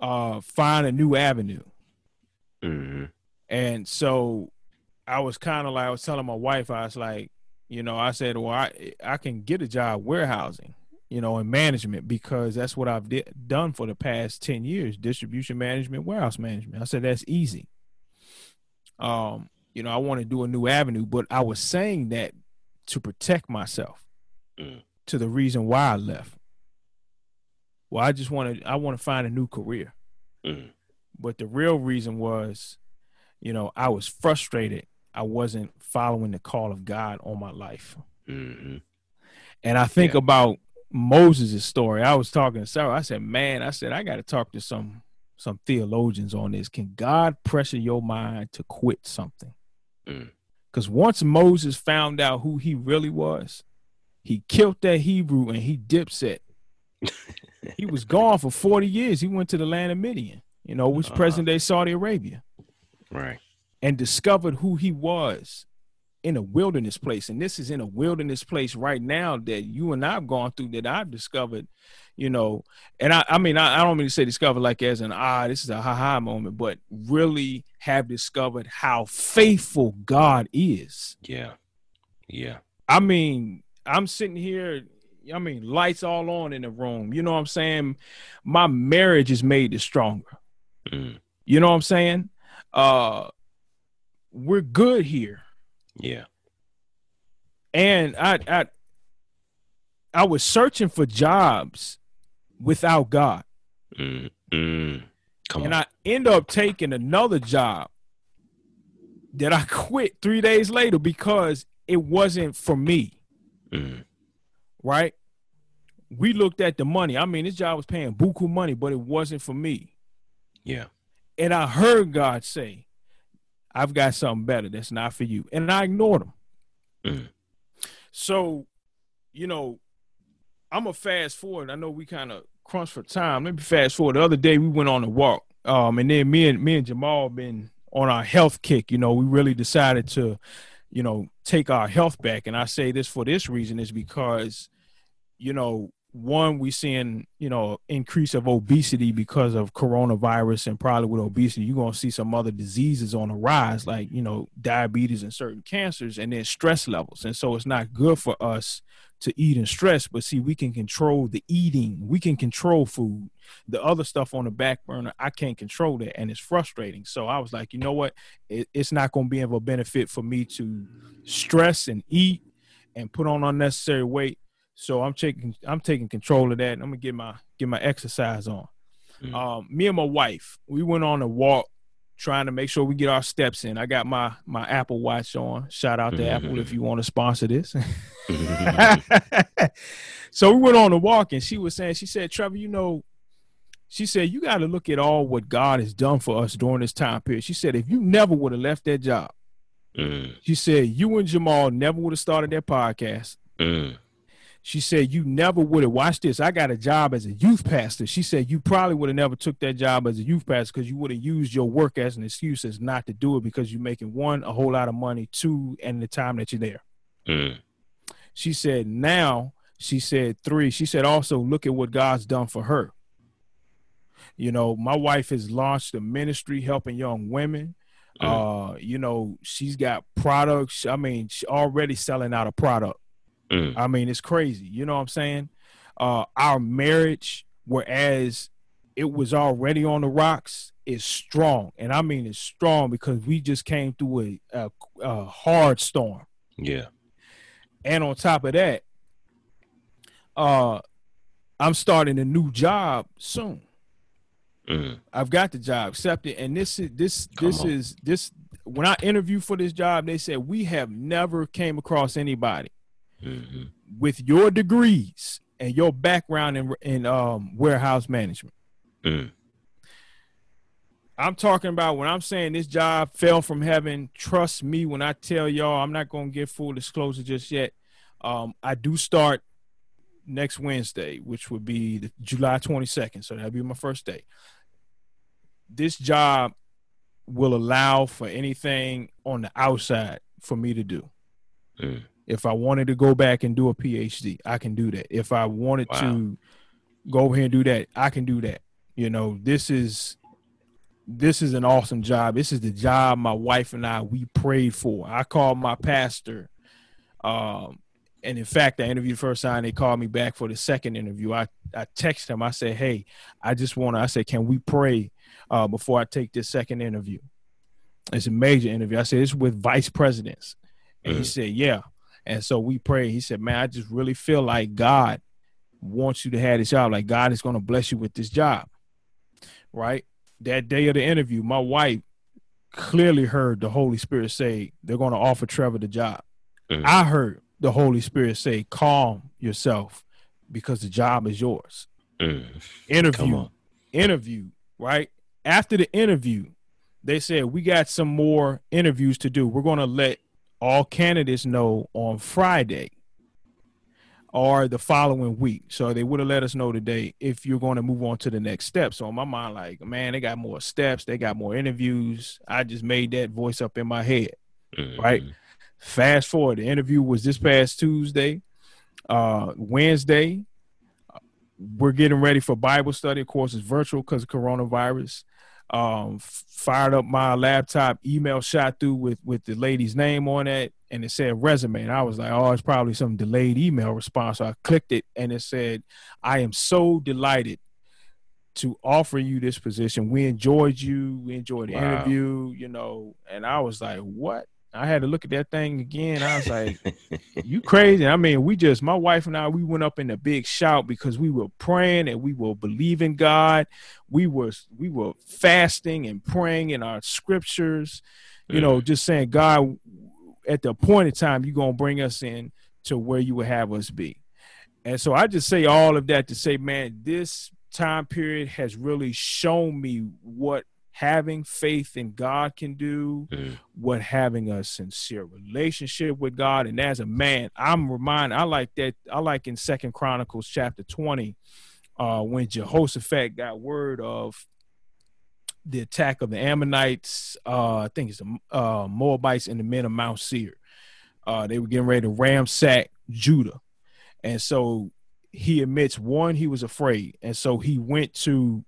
[SPEAKER 2] uh, find a new avenue? Mm-hmm. And so I was kind of like, I was telling my wife, I was like, you know, I said, well, I I can get a job warehousing, you know, in management because that's what I've di- done for the past ten years: distribution management, warehouse management. I said that's easy. Um, you know, I want to do a new avenue, but I was saying that to protect myself mm. to the reason why I left. Well, I just want to I want to find a new career. Mm. But the real reason was, you know, I was frustrated I wasn't following the call of God on my life. Mm-hmm. And I think yeah. about Moses' story. I was talking to Sarah. I said, "Man, I said I got to talk to some some theologians on this. Can God pressure your mind to quit something? Because mm. once Moses found out who he really was, he killed that Hebrew and he dipset. (laughs) he was gone for forty years. He went to the land of Midian, you know, which uh-huh. present day Saudi Arabia.
[SPEAKER 1] Right
[SPEAKER 2] and discovered who he was in a wilderness place. And this is in a wilderness place right now that you and I've gone through that I've discovered, you know, and I, I mean, I, I don't mean to say discover like as an, ah, this is a ha ha moment, but really have discovered how faithful God is.
[SPEAKER 1] Yeah. Yeah.
[SPEAKER 2] I mean, I'm sitting here, I mean, lights all on in the room. You know what I'm saying? My marriage is made to stronger. Mm. You know what I'm saying? Uh we're good here.
[SPEAKER 1] Yeah.
[SPEAKER 2] And I I I was searching for jobs without God. Mm, mm. and on. I end up taking another job that I quit three days later because it wasn't for me. Mm. Right? We looked at the money. I mean, this job was paying buku money, but it wasn't for me.
[SPEAKER 1] Yeah.
[SPEAKER 2] And I heard God say, I've got something better that's not for you. And I ignored him. Mm. So, you know, I'm a fast forward. I know we kind of crunch for time. Let me fast forward. The other day we went on a walk. Um, and then me and me and Jamal been on our health kick. You know, we really decided to, you know, take our health back. And I say this for this reason is because, you know, one we seeing you know increase of obesity because of coronavirus and probably with obesity you're to see some other diseases on the rise like you know diabetes and certain cancers and then stress levels. And so it's not good for us to eat and stress but see we can control the eating. We can control food. The other stuff on the back burner i can't control that and it's frustrating. So i was like you know what? It, it's not going to be of a benefit for me to stress and eat and put on unnecessary weight so I'm taking I'm taking control of that. I'm gonna get my get my exercise on. Mm-hmm. Um, me and my wife, we went on a walk trying to make sure we get our steps in. I got my my Apple Watch on. Shout out to mm-hmm. (laughs) Apple if you want to sponsor this. (laughs) (laughs) so we went on a walk and she was saying, she said, Trevor, you know, she said, you got to look at all what God has done for us during this time period. She said, if you never would have left that job, mm. she said, you and Jamal never would have started that podcast. Mm. She said, You never would have watched this. I got a job as a youth pastor. She said, You probably would have never took that job as a youth pastor because you would have used your work as an excuse as not to do it because you're making one, a whole lot of money, two, and the time that you're there. Mm. She said, Now, she said, three, she said, Also, look at what God's done for her. You know, my wife has launched a ministry helping young women. Mm. Uh, you know, she's got products. I mean, she's already selling out a product. Mm. I mean, it's crazy. You know what I'm saying? Uh, our marriage, whereas it was already on the rocks, is strong, and I mean it's strong because we just came through a, a, a hard storm.
[SPEAKER 1] Yeah.
[SPEAKER 2] And on top of that, uh, I'm starting a new job soon. Mm. I've got the job accepted, and this is this Come this on. is this. When I interviewed for this job, they said we have never came across anybody mm-hmm. with your degrees and your background in, in um, warehouse management. Mm. I'm talking about when I'm saying this job fell from heaven. Trust me when I tell y'all, I'm not going to give full disclosure just yet. Um, I do start next Wednesday, which would be the July 22nd. So that'll be my first day. This job will allow for anything on the outside for me to do. Mm. If I wanted to go back and do a PhD, I can do that. If I wanted wow. to go over here and do that, I can do that. You know, this is this is an awesome job. This is the job my wife and I we prayed for. I called my pastor. Um, and in fact, I interviewed the first time. They called me back for the second interview. I I texted him. I said, "Hey, I just want to." I said, "Can we pray uh, before I take this second interview?" It's a major interview. I said, "It's with vice presidents," and mm-hmm. he said, "Yeah." And so we pray. He said, Man, I just really feel like God wants you to have this job. Like God is going to bless you with this job. Right? That day of the interview, my wife clearly heard the Holy Spirit say they're going to offer Trevor the job. Mm-hmm. I heard the Holy Spirit say, Calm yourself because the job is yours. Mm-hmm. Interview. Interview, right? After the interview, they said, We got some more interviews to do. We're going to let all candidates know on Friday or the following week. So they would have let us know today if you're going to move on to the next step. So in my mind, like, man, they got more steps, they got more interviews. I just made that voice up in my head. Mm-hmm. Right. Fast forward, the interview was this past Tuesday. Uh Wednesday, we're getting ready for Bible study. Of course, it's virtual because of coronavirus um, fired up my laptop, email shot through with with the lady's name on it, and it said resume. And I was like, oh, it's probably some delayed email response. So I clicked it, and it said, I am so delighted to offer you this position. We enjoyed you. We enjoyed the wow. interview, you know. And I was like, what? I had to look at that thing again. I was like, (laughs) "You crazy?" I mean, we just my wife and I we went up in a big shout because we were praying and we were believing God. We were we were fasting and praying in our scriptures. You know, just saying, God, at the appointed time, you're gonna bring us in to where you would have us be. And so I just say all of that to say, man, this time period has really shown me what having faith in God can do, mm. what having a sincere relationship with God. And as a man, I'm reminded, I like that, I like in Second Chronicles chapter 20, uh, when Jehoshaphat got word of the attack of the Ammonites, uh, I think it's the uh, Moabites and the men of Mount Seir. Uh, they were getting ready to ransack Judah. And so he admits one, he was afraid. And so he went to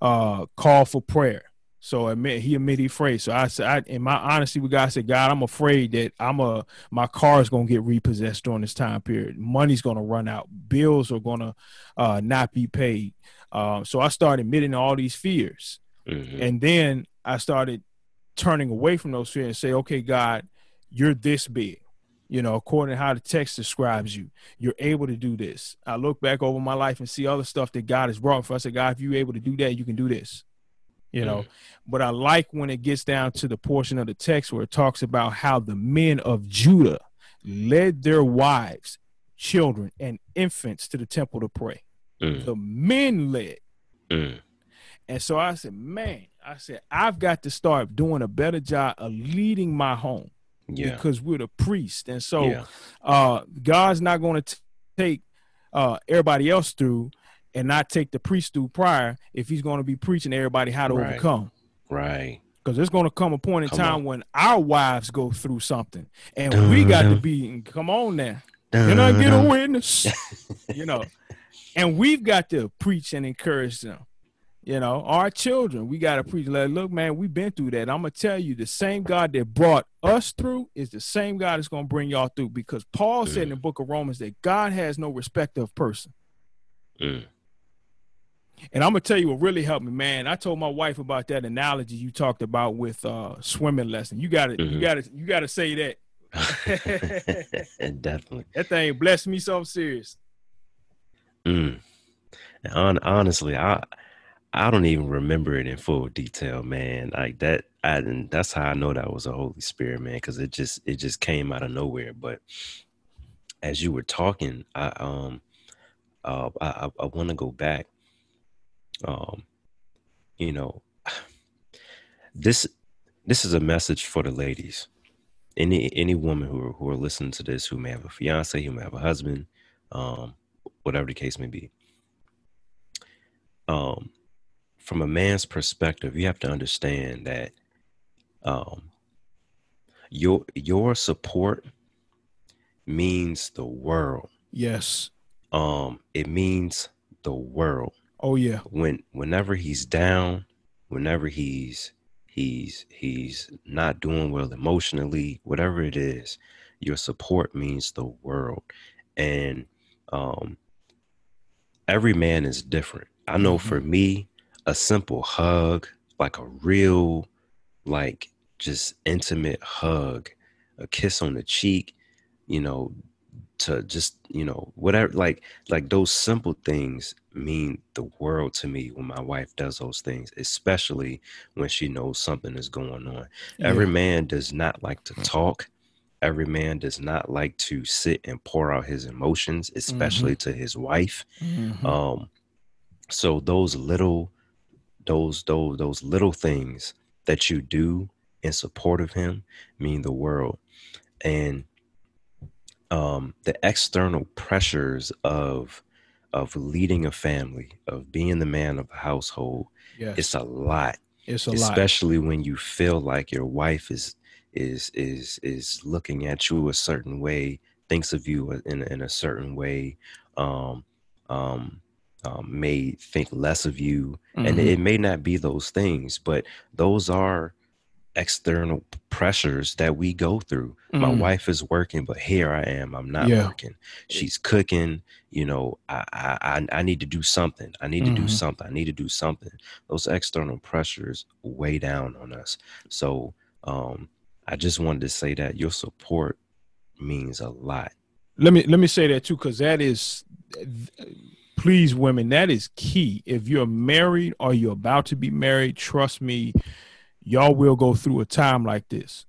[SPEAKER 2] uh, call for prayer. So admit he admitted he afraid. So I said, I, in my honesty with God, I said, God, I'm afraid that I'm a my car is gonna get repossessed during this time period. Money's gonna run out. Bills are gonna uh, not be paid. Uh, so I started admitting all these fears, mm-hmm. and then I started turning away from those fears and say, okay, God, you're this big. You know, according to how the text describes you, you're able to do this. I look back over my life and see other stuff that God has brought for us. I said, God, if you're able to do that, you can do this you know. Mm. But I like when it gets down to the portion of the text where it talks about how the men of Judah led their wives, children, and infants to the temple to pray. Mm. The men led. Mm. And so I said, man, I said, I've got to start doing a better job of leading my home. Yeah. Because we're the priest. And so yeah. uh, God's not going to take uh, everybody else through and not take the priest through prior if he's going to be preaching to everybody how to right. overcome.
[SPEAKER 1] Right.
[SPEAKER 2] Because there's going to come a point in come time on. when our wives go through something, and dun, we got dun. to be. Come on now, dun, can I get a witness? (laughs) you know, and we've got to preach and encourage them. You know, our children, we got to preach. Like, look, man, we've been through that. I'm gonna tell you, the same God that brought us through is the same God that's gonna bring y'all through. Because Paul mm. said in the book of Romans that God has no respect of person. Mm. And I'm gonna tell you what really helped me, man. I told my wife about that analogy you talked about with uh swimming lesson. You gotta mm-hmm. you gotta you gotta say that. (laughs)
[SPEAKER 1] Definitely.
[SPEAKER 2] That thing blessed me so serious.
[SPEAKER 1] Mm. On, honestly, I I don't even remember it in full detail, man. Like that, I and that's how I know that was a Holy Spirit, man, because it just it just came out of nowhere. But as you were talking, I um uh I I want to go back um, you know, this this is a message for the ladies. Any any woman who are, who are listening to this who may have a fiance, who may have a husband, um, whatever the case may be. Um, from a man's perspective, you have to understand that um, your your support means the world.
[SPEAKER 2] Yes.
[SPEAKER 1] Um, it means the world.
[SPEAKER 2] Oh yeah.
[SPEAKER 1] When whenever he's down, whenever he's he's he's not doing well emotionally, whatever it is, your support means the world. And um every man is different. I know mm-hmm. for me, a simple hug, like a real like just intimate hug, a kiss on the cheek, you know, to just you know whatever like like those simple things mean the world to me when my wife does those things especially when she knows something is going on yeah. every man does not like to mm-hmm. talk every man does not like to sit and pour out his emotions especially mm-hmm. to his wife mm-hmm. um so those little those those those little things that you do in support of him mean the world and um, the external pressures of of leading a family, of being the man of the household, yes. it's a lot.
[SPEAKER 2] It's a
[SPEAKER 1] especially
[SPEAKER 2] lot.
[SPEAKER 1] when you feel like your wife is is is is looking at you a certain way, thinks of you in in a certain way, um, um, um, may think less of you, mm-hmm. and it may not be those things, but those are external pressures that we go through. Mm. My wife is working, but here I am. I'm not yeah. working. She's cooking. You know, I, I I need to do something. I need mm-hmm. to do mm-hmm. something. I need to do something. Those external pressures weigh down on us. So um, I just wanted to say that your support means a lot.
[SPEAKER 2] Let me let me say that too, because that is please women, that is key. If you're married or you're about to be married, trust me, y'all will go through a time like this.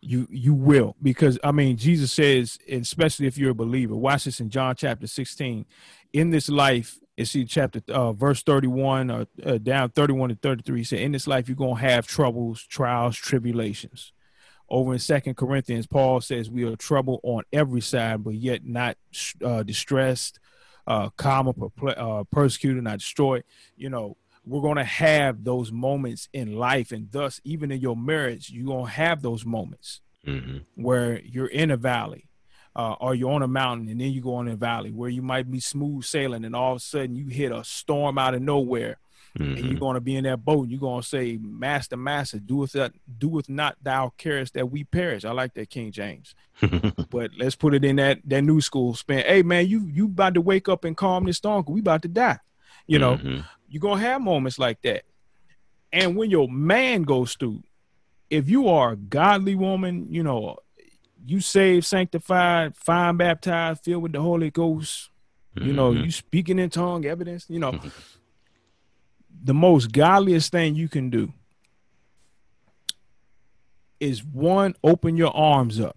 [SPEAKER 2] You you will because I mean Jesus says, especially if you're a believer. Watch this in John chapter 16. In this life, It's see chapter uh, verse 31 or uh, down 31 to 33 he said in this life you're going to have troubles trials tribulations over in second corinthians paul says we are trouble on every side but yet not uh, distressed uh comma uh, persecuted not destroyed you know we're going to have those moments in life and thus even in your marriage you're going to have those moments mm-hmm. where you're in a valley uh, or you're on a mountain and then you go on a valley where you might be smooth sailing and all of a sudden you hit a storm out of nowhere mm-hmm. and you're mm-hmm. going to be in that boat and you're going to say master master doeth that doeth not thou carest that we perish i like that king james (laughs) but let's put it in that that new school spin hey man you you about to wake up and calm this storm we about to die you know mm-hmm. You're going to have moments like that and when your man goes through if you are a godly woman you know you saved, sanctified, fine baptized, filled with the Holy Ghost, you know, mm-hmm. you speaking in tongue, evidence, you know, (laughs) the most godliest thing you can do is one, open your arms up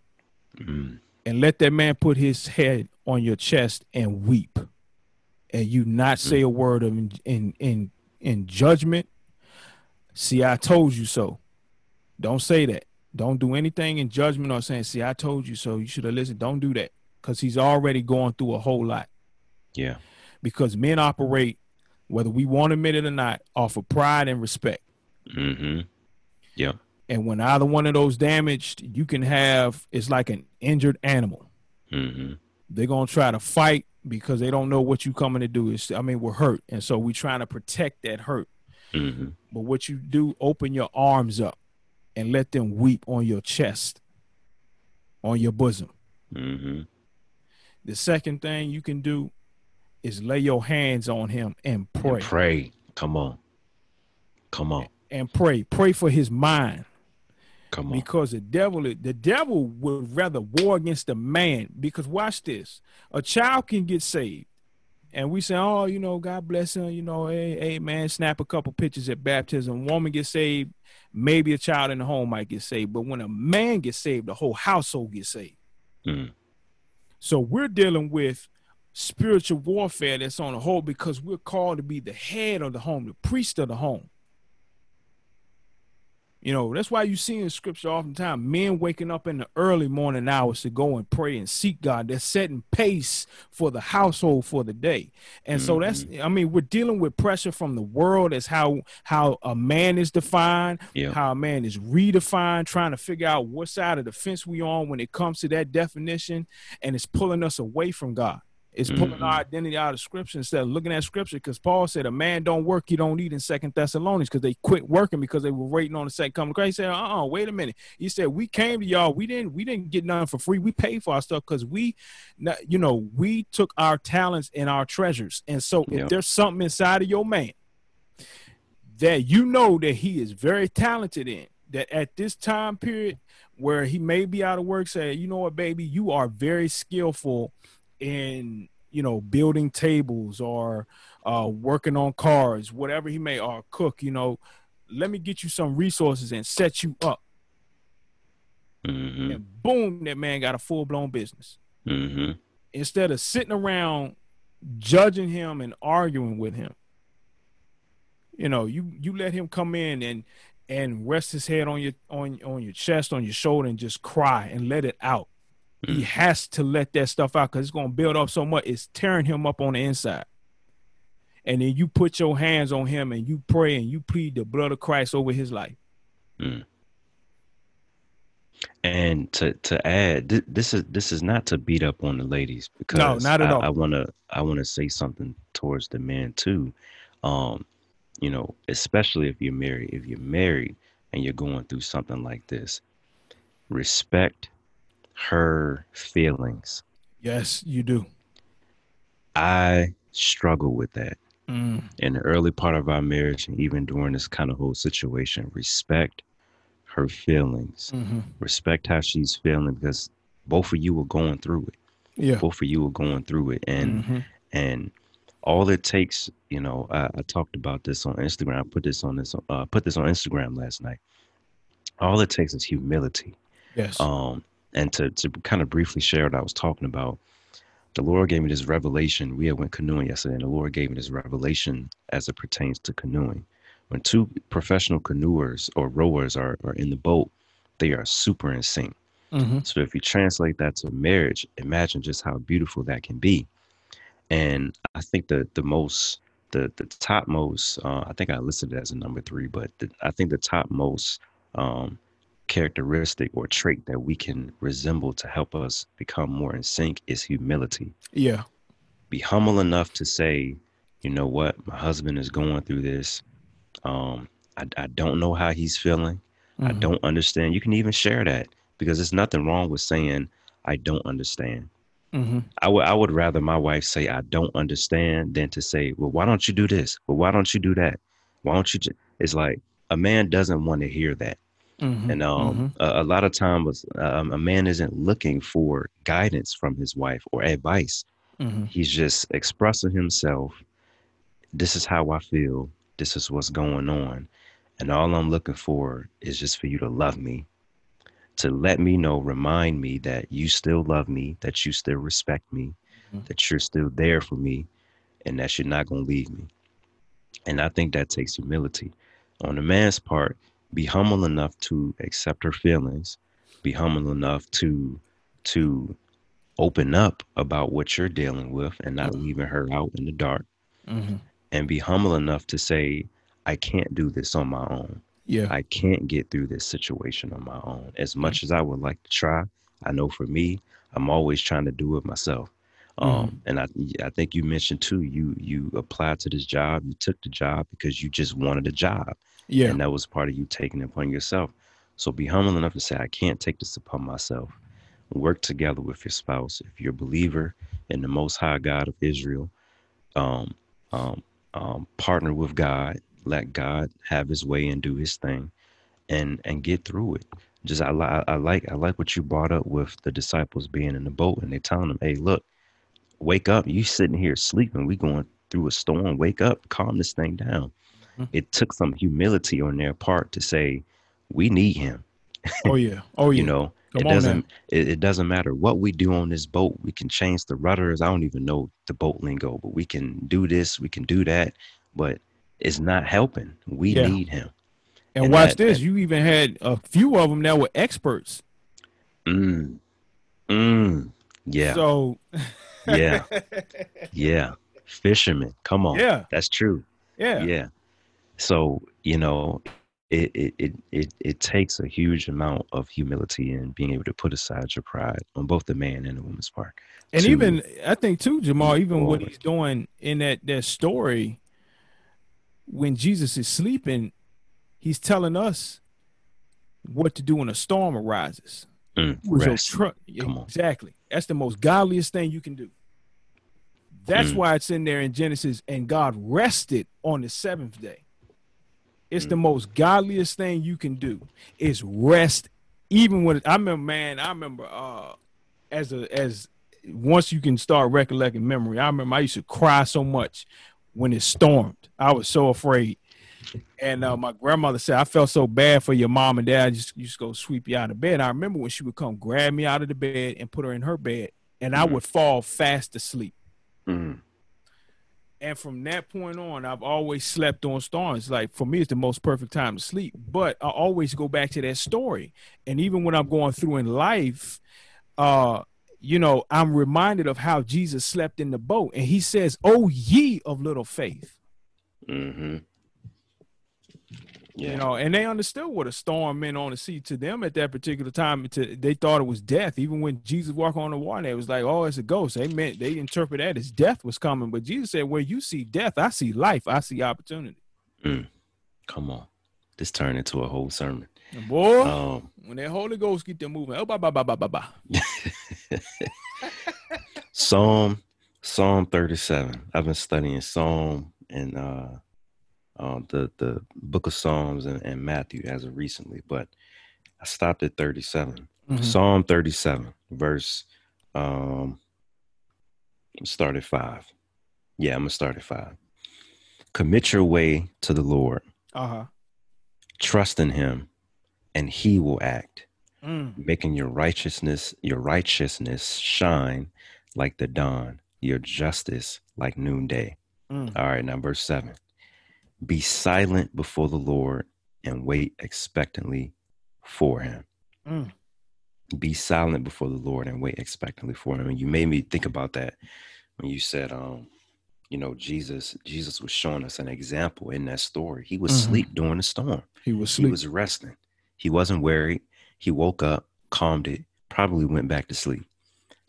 [SPEAKER 2] mm-hmm. and let that man put his head on your chest and weep. And you not say a word of in in in, in judgment. See, I told you so. Don't say that. Don't do anything in judgment or saying, see, I told you so. You should have listened. Don't do that because he's already going through a whole lot.
[SPEAKER 1] Yeah.
[SPEAKER 2] Because men operate, whether we want to admit it or not, off of pride and respect.
[SPEAKER 1] Mm-hmm. Yeah.
[SPEAKER 2] And when either one of those damaged, you can have it's like an injured animal. Mm-hmm. They're gonna try to fight because they don't know what you coming to do. Is I mean, we're hurt, and so we're trying to protect that hurt. Mm-hmm. But what you do, open your arms up and let them weep on your chest, on your bosom. Mm-hmm. The second thing you can do is lay your hands on him and pray. And
[SPEAKER 1] pray. Come on. Come on.
[SPEAKER 2] And pray. Pray for his mind.
[SPEAKER 1] Come on.
[SPEAKER 2] Because the devil, the devil would rather war against the man. Because watch this: a child can get saved, and we say, "Oh, you know, God bless him." You know, hey, hey, man, snap a couple pictures at baptism. Woman gets saved, maybe a child in the home might get saved, but when a man gets saved, the whole household gets saved. Mm. So we're dealing with spiritual warfare that's on the whole because we're called to be the head of the home, the priest of the home. You know, that's why you see in scripture oftentimes men waking up in the early morning hours to go and pray and seek God. They're setting pace for the household for the day. And mm-hmm. so that's mm-hmm. I mean, we're dealing with pressure from the world as how how a man is defined, yeah. how a man is redefined, trying to figure out what side of the fence we on when it comes to that definition, and it's pulling us away from God. It's pulling mm-hmm. our identity out of scripture instead of looking at scripture because Paul said a man don't work, he don't eat in Second Thessalonians because they quit working because they were waiting on the second coming of Christ. He said, uh-uh, wait a minute. He said, We came to y'all, we didn't we didn't get nothing for free. We paid for our stuff because we you know, we took our talents and our treasures. And so if there's something inside of your man that you know that he is very talented in, that at this time period where he may be out of work, say, you know what, baby, you are very skillful in you know building tables or uh, working on cars, whatever he may or cook. You know, let me get you some resources and set you up. Mm-hmm. And boom, that man got a full blown business. Mm-hmm. Instead of sitting around judging him and arguing with him, you know, you you let him come in and and rest his head on your on on your chest, on your shoulder, and just cry and let it out. Mm. He has to let that stuff out because it's going to build up so much. It's tearing him up on the inside. And then you put your hands on him and you pray and you plead the blood of Christ over his life. Mm.
[SPEAKER 1] And to to add, th- this is this is not to beat up on the ladies because
[SPEAKER 2] no, not at
[SPEAKER 1] I,
[SPEAKER 2] all.
[SPEAKER 1] I wanna I wanna say something towards the men too. Um, you know, especially if you're married. If you're married and you're going through something like this, respect her feelings.
[SPEAKER 2] Yes, you do.
[SPEAKER 1] I struggle with that. Mm. In the early part of our marriage, and even during this kind of whole situation, respect her feelings. Mm-hmm. Respect how she's feeling because both of you were going through it.
[SPEAKER 2] Yeah.
[SPEAKER 1] Both of you were going through it. And mm-hmm. and all it takes, you know, I, I, talked about this on Instagram. I put this on this uh put this on Instagram last night. All it takes is humility.
[SPEAKER 2] Yes.
[SPEAKER 1] Um and to, to kind of briefly share what I was talking about, the Lord gave me this revelation. We had went canoeing yesterday, and the Lord gave me this revelation as it pertains to canoeing. When two professional canoers or rowers are, are in the boat, they are super in sync. Mm-hmm. So if you translate that to marriage, imagine just how beautiful that can be. And I think the the most the the top most uh, I think I listed it as a number three, but the, I think the top most um, characteristic or trait that we can resemble to help us become more in sync is humility.
[SPEAKER 2] Yeah.
[SPEAKER 1] Be humble enough to say, you know what, my husband is going through this. Um, I, I don't know how he's feeling. Mm-hmm. I don't understand. You can even share that because there's nothing wrong with saying, I don't understand. Mm-hmm. I would I would rather my wife say I don't understand than to say, well, why don't you do this? Well, why don't you do that? Why don't you? It's like a man doesn't want to hear that. Mm-hmm, and um, mm-hmm. a, a, lot of times, um, a man isn't looking for guidance from his wife or advice. Mm-hmm. He's just expressing himself. This is how I feel. This is what's going on. And all I'm looking for is just for you to love me, to let me know, remind me that you still love me, that you still respect me, mm-hmm. that you're still there for me, and that you're not going to leave me. And I think that takes humility. On the man's part, be humble enough to accept her feelings be humble enough to to open up about what you're dealing with and not mm-hmm. leaving her out in the dark mm-hmm. and be humble enough to say i can't do this on my own
[SPEAKER 2] yeah
[SPEAKER 1] i can't get through this situation on my own as much mm-hmm. as i would like to try i know for me i'm always trying to do it myself um, mm-hmm. and I, I think you mentioned too you you applied to this job you took the job because you just wanted a job
[SPEAKER 2] yeah.
[SPEAKER 1] And that was part of you taking it upon yourself. So be humble enough to say, I can't take this upon myself. Work together with your spouse. If you're a believer in the Most High God of Israel, um, um, um, partner with God. Let God have His way and do His thing, and and get through it. Just I, I, I like I like what you brought up with the disciples being in the boat and they telling them, "Hey, look, wake up! You sitting here sleeping. We going through a storm. Wake up! Calm this thing down." Mm-hmm. It took some humility on their part to say, "We need him."
[SPEAKER 2] Oh yeah, oh (laughs) yeah.
[SPEAKER 1] you know, Come it doesn't it, it, doesn't matter what we do on this boat. We can change the rudders. I don't even know the boat lingo, but we can do this. We can do that. But it's not helping. We yeah. need him.
[SPEAKER 2] And, and watch that, this. That, you even had a few of them that were experts.
[SPEAKER 1] Mm. Mm. Yeah.
[SPEAKER 2] So.
[SPEAKER 1] yeah. (laughs) Yeah. Fishermen. Come on.
[SPEAKER 2] Yeah.
[SPEAKER 1] That's true.
[SPEAKER 2] Yeah.
[SPEAKER 1] Yeah. So, you know, it, it, it, it, it takes a huge amount of humility and being able to put aside your pride on both the man and the woman's part.
[SPEAKER 2] And to, even I think too, Jamal, even what he's doing in that, that story, when Jesus is sleeping, he's telling us what to do when a storm arises.
[SPEAKER 1] Mm, rest. Tr-
[SPEAKER 2] exactly. That's the most godliest thing you can do. That's mm. why it's in there in Genesis, and God rested on the seventh day. It's mm. the most godliest thing you can do is rest. Even when I remember, man, I remember uh, as a as once you can start recollecting memory. I remember I used to cry so much when it stormed. I was so afraid. And uh, my grandmother said, I felt so bad for your mom and dad. I just used to go sweep you out of bed. I remember when she would come grab me out of the bed and put her in her bed, and I mm. would fall fast asleep. Mm. And from that point on, I've always slept on storms. Like for me, it's the most perfect time to sleep. But I always go back to that story. And even when I'm going through in life, uh, you know, I'm reminded of how Jesus slept in the boat. And he says, Oh, ye of little faith. Mm-hmm. Yeah. You know, and they understood what a storm meant on the sea to them at that particular time. To, they thought it was death. Even when Jesus walked on the water, it was like, oh, it's a ghost. They meant they interpret that as death was coming. But Jesus said, where you see death, I see life. I see opportunity.
[SPEAKER 1] Mm. Come on, this turned into a whole sermon.
[SPEAKER 2] And boy, um, when that Holy Ghost get them moving, oh, bye, bye, bye, bye, bye, bye.
[SPEAKER 1] Psalm, Psalm thirty-seven. I've been studying Psalm and. uh uh, the the book of Psalms and, and, Matthew as of recently, but I stopped at 37. Mm-hmm. Psalm 37, verse um start at five. Yeah, I'm gonna start at five. Commit your way to the Lord.
[SPEAKER 2] Uh-huh.
[SPEAKER 1] Trust in him, and he will act. Mm. Making your righteousness, your righteousness shine like the dawn, your justice like noonday. Mm. All right, now verse seven. Be silent before the Lord and wait expectantly for him. Mm. Be silent before the Lord and wait expectantly for him. And you made me think about that when you said, um, you know, Jesus, Jesus was showing us an example in that story. He was mm-hmm. asleep during the storm.
[SPEAKER 2] He was sleep.
[SPEAKER 1] He was resting. He wasn't worried. He woke up, calmed it, probably went back to sleep.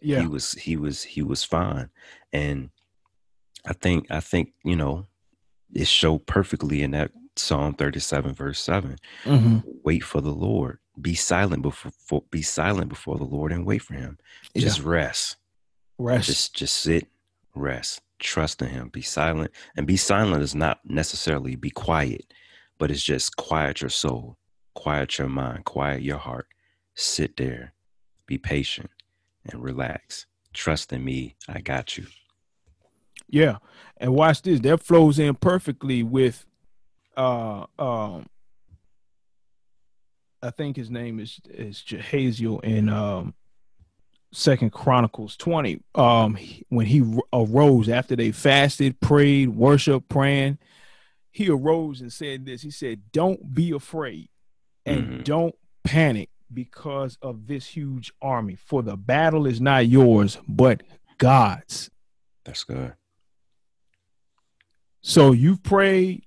[SPEAKER 1] Yeah. He was he was he was fine. And I think I think, you know, it showed perfectly in that Psalm 37, verse 7. Mm-hmm. Wait for the Lord. Be silent before be silent before the Lord and wait for him. Just rest. Rest. Just just sit, rest. Trust in him. Be silent. And be silent is not necessarily be quiet, but it's just quiet your soul, quiet your mind, quiet your heart. Sit there. Be patient and relax. Trust in me. I got you.
[SPEAKER 2] Yeah. And watch this. That flows in perfectly with uh um I think his name is is Jahaziel in um Second Chronicles 20. Um when he arose after they fasted, prayed, worshiped, praying, he arose and said this. He said, Don't be afraid and mm-hmm. don't panic because of this huge army, for the battle is not yours, but God's.
[SPEAKER 1] That's good.
[SPEAKER 2] So you prayed,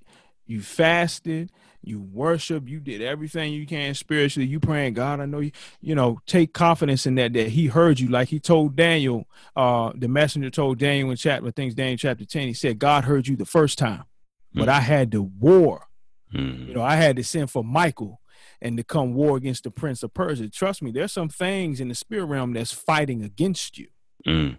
[SPEAKER 2] you fasted, you worship, you did everything you can spiritually. You praying, God, I know you, you know, take confidence in that that He heard you. Like He told Daniel, uh, the messenger told Daniel in chapter things, Daniel chapter 10, he said, God heard you the first time, but mm. I had to war. Mm. You know, I had to send for Michael and to come war against the prince of Persia. Trust me, there's some things in the spirit realm that's fighting against you. Mm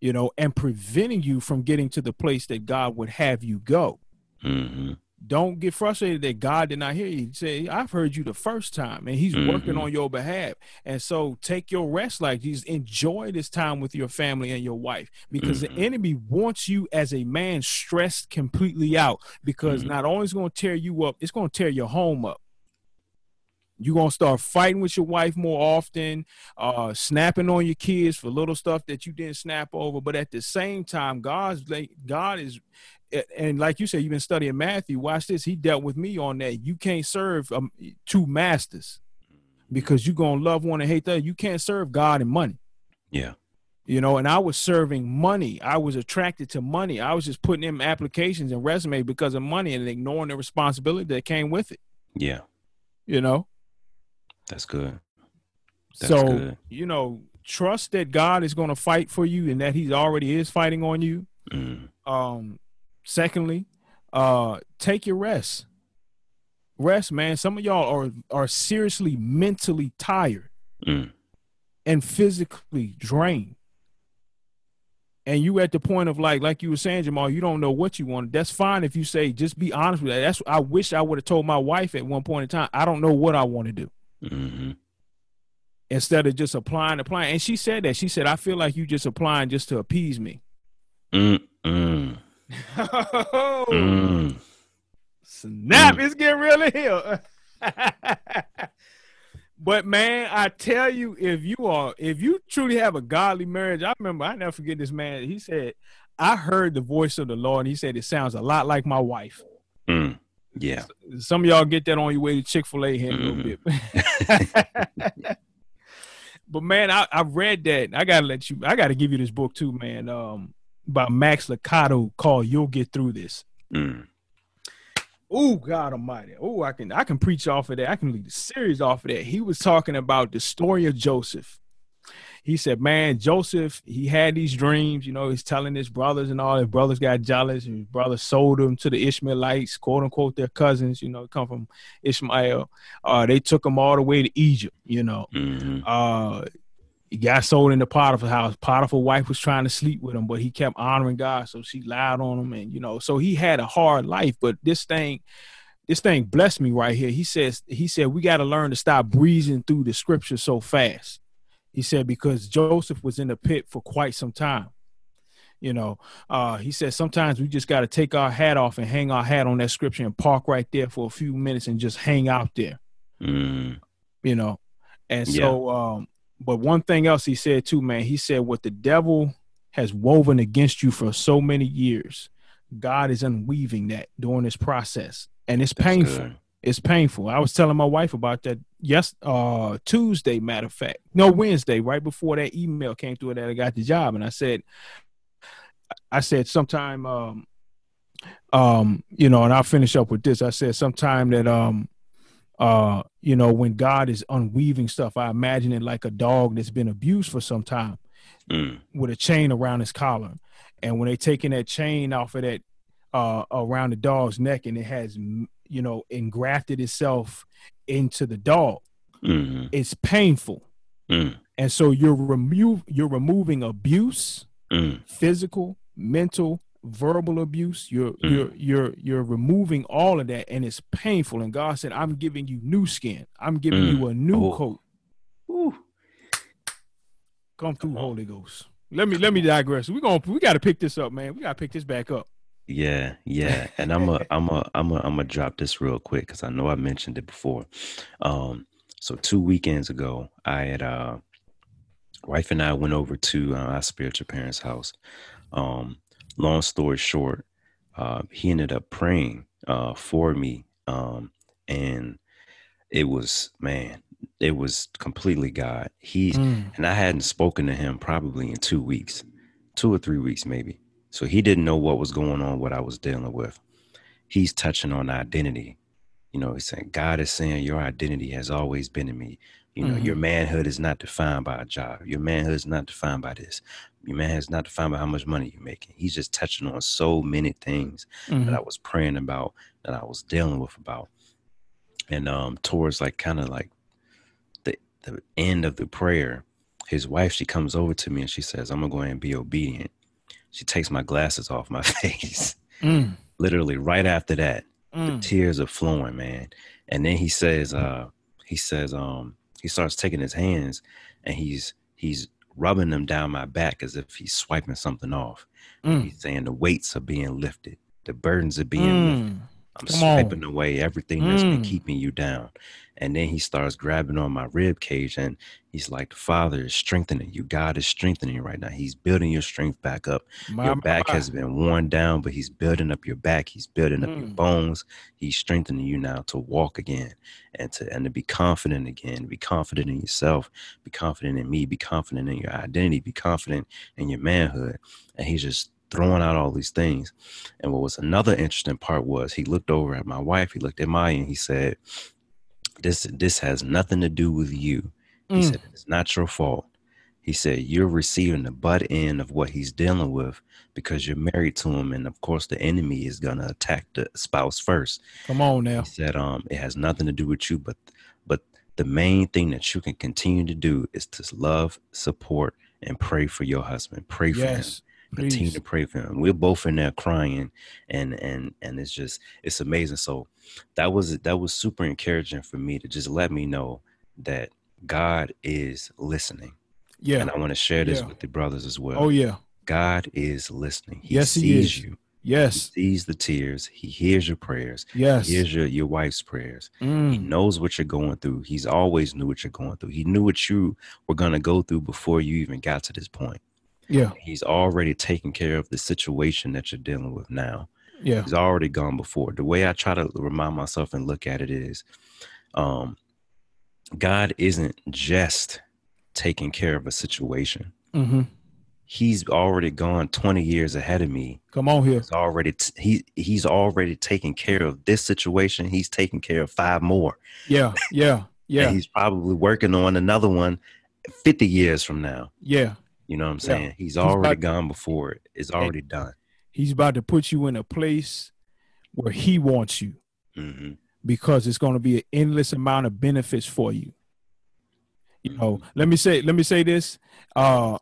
[SPEAKER 2] you know, and preventing you from getting to the place that God would have you go. Mm-hmm. Don't get frustrated that God did not hear you. Say, I've heard you the first time, and He's mm-hmm. working on your behalf. And so take your rest like Jesus. Enjoy this time with your family and your wife because mm-hmm. the enemy wants you as a man stressed completely out because mm-hmm. not only is going to tear you up, it's going to tear your home up you're gonna start fighting with your wife more often uh snapping on your kids for little stuff that you didn't snap over. But at the same time god's like god is and like you said you've been studying matthew. Watch this. He dealt with me on that. You can't serve um, two masters because you're gonna love one and hate the other. You can't serve god and money.
[SPEAKER 1] Yeah.
[SPEAKER 2] You know and i was serving money. I was attracted to money. I was just putting in applications and resumes because of money and ignoring the responsibility that came with it.
[SPEAKER 1] Yeah.
[SPEAKER 2] You know
[SPEAKER 1] that's good.
[SPEAKER 2] That's so good. you know, trust that God is going to fight for you and that He already is fighting on you. Mm. Um, secondly, uh, take your rest. Rest, man. Some of y'all are are seriously mentally tired mm. and physically drained. And you at the point of like, like you were saying, Jamal, you don't know what you want. That's fine if you say, just be honest with that. That's I wish I would have told my wife at one point in time, I don't know what I want to do. Mm-hmm. Instead of just applying, applying. And she said that. She said, I feel like you just applying just to appease me. Mm-mm. (laughs) mm. Snap, mm. it's getting real in here. (laughs) but man, I tell you, if you are, if you truly have a godly marriage, I remember, I never forget this man. He said, I heard the voice of the Lord, and he said, it sounds a lot like my wife.
[SPEAKER 1] Mm. Yeah.
[SPEAKER 2] Some of y'all get that on your way to Chick fil A here in a little mm-hmm. bit. (laughs) but man, I, I read that. I gotta let you I gotta give you this book too, man. Um by Max Lucado called You'll Get Through This. Mm. Oh God Almighty! Oh, I can I can preach off of that. I can lead the series off of that. He was talking about the story of Joseph he said, man, Joseph, he had these dreams. You know, he's telling his brothers and all. His brothers got jealous. And his brothers sold him to the Ishmaelites, quote unquote, their cousins. You know, come from Ishmael. Uh, they took him all the way to Egypt. You know, mm-hmm. uh, he got sold in the Potiphar's house. Potiphar's wife was trying to sleep with him, but he kept honoring God, so she lied on him, and you know, so he had a hard life. But this thing, this thing blessed me right here. He says, he said, we got to learn to stop breezing through the scripture so fast. He said because Joseph was in the pit for quite some time. You know, uh, he said sometimes we just got to take our hat off and hang our hat on that scripture and park right there for a few minutes and just hang out there. Mm. You know, and so, yeah. um, but one thing else he said too, man, he said what the devil has woven against you for so many years, God is unweaving that during this process, and it's That's painful. Good. It's painful. I was telling my wife about that yes uh Tuesday, matter of fact. No, Wednesday, right before that email came through that I got the job. And I said I said sometime um um, you know, and I'll finish up with this. I said sometime that um uh, you know, when God is unweaving stuff, I imagine it like a dog that's been abused for some time mm. with a chain around his collar. And when they're taking that chain off of that uh around the dog's neck and it has you know engrafted itself into the dog, mm-hmm. it's painful. Mm. And so you're remove you're removing abuse, mm. physical, mental, verbal abuse you're mm. you're you're you're removing all of that and it's painful and god said i'm giving you new skin i'm giving mm. you a new oh. coat Ooh. come through holy ghost let me let me digress we're gonna we gotta pick this up man we gotta pick this back up
[SPEAKER 1] yeah yeah and i'm a i'm a i'm a i'm gonna drop this real quick because i know i mentioned it before um so two weekends ago i had uh wife and i went over to uh, our spiritual parents house um long story short, uh, he ended up praying uh, for me. Um, and it was, man, it was completely God. He mm. and I hadn't spoken to him probably in two weeks, two or three weeks, maybe. So he didn't know what was going on, what I was dealing with. He's touching on identity. You know, he's saying, God is saying your identity has always been in me. You know, mm-hmm. your manhood is not defined by a job. Your manhood is not defined by this. Your manhood is not defined by how much money you're making. He's just touching on so many things mm-hmm. that I was praying about, that I was dealing with about. And um towards like kind of like the the end of the prayer, his wife, she comes over to me and she says, I'm gonna go ahead and be obedient. She takes my glasses off my (laughs) face. Mm. Literally right after that, mm. the tears are flowing, man. And then he says, uh, he says, um, he starts taking his hands and he's he's rubbing them down my back as if he's swiping something off. Mm. He's saying the weights are being lifted, the burdens are being mm. lifted. I'm Come swiping on. away everything that's been mm. keeping you down. And then he starts grabbing on my rib cage and he's like, The Father is strengthening you. God is strengthening you right now. He's building your strength back up. My, your back my. has been worn down, but he's building up your back. He's building up mm. your bones. He's strengthening you now to walk again and to and to be confident again, be confident in yourself, be confident in me, be confident in your identity, be confident in your manhood. And he's just throwing out all these things. And what was another interesting part was he looked over at my wife, he looked at Maya, and he said, This this has nothing to do with you. He mm. said, It's not your fault. He said, You're receiving the butt end of what he's dealing with because you're married to him. And of course, the enemy is going to attack the spouse first.
[SPEAKER 2] Come on now.
[SPEAKER 1] He said, um, It has nothing to do with you, but, but the main thing that you can continue to do is to love, support, and pray for your husband. Pray for yes. him continue to pray for him. We're both in there crying, and and and it's just it's amazing. So that was that was super encouraging for me to just let me know that God is listening. Yeah, and I want to share this yeah. with the brothers as well.
[SPEAKER 2] Oh yeah,
[SPEAKER 1] God is listening.
[SPEAKER 2] He yes, he is. you. Yes.
[SPEAKER 1] He sees the tears. He hears your prayers.
[SPEAKER 2] Yes.
[SPEAKER 1] He hears your, your wife's prayers. Mm. He knows what you're going through. He's always knew what you're going through. He knew what you were going to go through before you even got to this point.
[SPEAKER 2] Yeah.
[SPEAKER 1] He's already taken care of the situation that you're dealing with now.
[SPEAKER 2] Yeah.
[SPEAKER 1] He's already gone before. The way I try to remind myself and look at it is um God isn't just taking care of a situation. Mm-hmm. He's already gone 20 years ahead of me.
[SPEAKER 2] Come on here.
[SPEAKER 1] He's already t- he he's already taken care of this situation. He's taking care of five more.
[SPEAKER 2] Yeah, yeah, (laughs) yeah.
[SPEAKER 1] he's probably working on another one 50 years from now.
[SPEAKER 2] Yeah,
[SPEAKER 1] you know what I'm saying? Yeah. He's, he's already about, gone before it. It's already done.
[SPEAKER 2] He's about to put you in a place where he wants you mm-hmm. because it's going to be an endless amount of benefits for you. You know, mm-hmm. let me say, let me say this uh,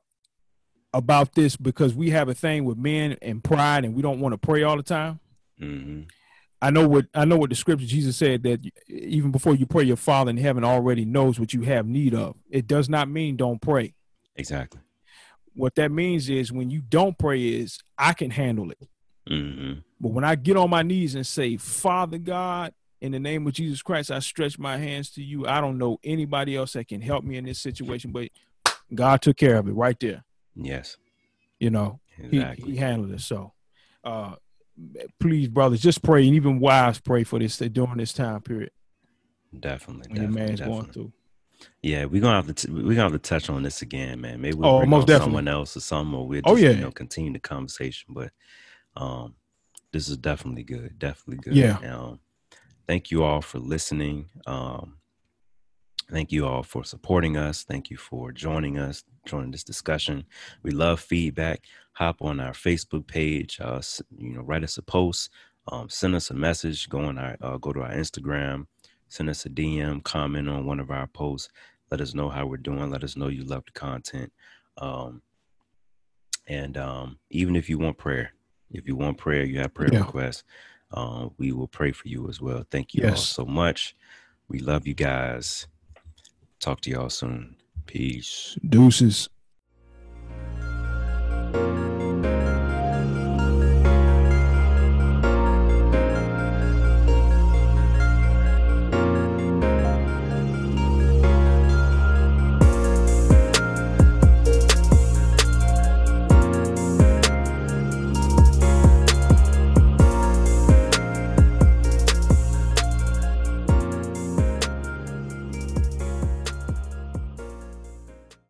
[SPEAKER 2] about this because we have a thing with men and pride, and we don't want to pray all the time. Mm-hmm. I know what I know what the scripture Jesus said that even before you pray, your Father in heaven already knows what you have need of. It does not mean don't pray.
[SPEAKER 1] Exactly
[SPEAKER 2] what that means is when you don't pray is I can handle it. Mm-hmm. But when I get on my knees and say, Father God, in the name of Jesus Christ, I stretch my hands to you. I don't know anybody else that can help me in this situation, but God took care of it right there.
[SPEAKER 1] Yes.
[SPEAKER 2] You know, exactly. he, he handled it. So, uh, please, brothers, just pray, and even wives pray for this during this time period.
[SPEAKER 1] Definitely,
[SPEAKER 2] definitely
[SPEAKER 1] your
[SPEAKER 2] man's
[SPEAKER 1] definitely.
[SPEAKER 2] going through.
[SPEAKER 1] Yeah, we're gonna have to t- we're gonna have to touch on this again, man. Maybe we'll oh, bring on someone else or something, or we'll oh, just oh, yeah. you know continue the conversation. But um, this is definitely good, definitely good.
[SPEAKER 2] Yeah.
[SPEAKER 1] Um, thank you all for listening. Um, thank you all for supporting us. Thank you for joining us, joining this discussion. We love feedback. Hop on our Facebook page. Uh, you know, write us a post. Um, send us a message. Go on our uh, go to our Instagram send us a DM, comment on one of our posts. Let us know how we're doing. Let us know you love the content. Um, and um, even if you want prayer, if you want prayer, you have prayer yeah. requests, uh, we will pray for you as well. Thank you yes. all so much. We love you guys. Talk to y'all soon. Peace.
[SPEAKER 2] Deuces.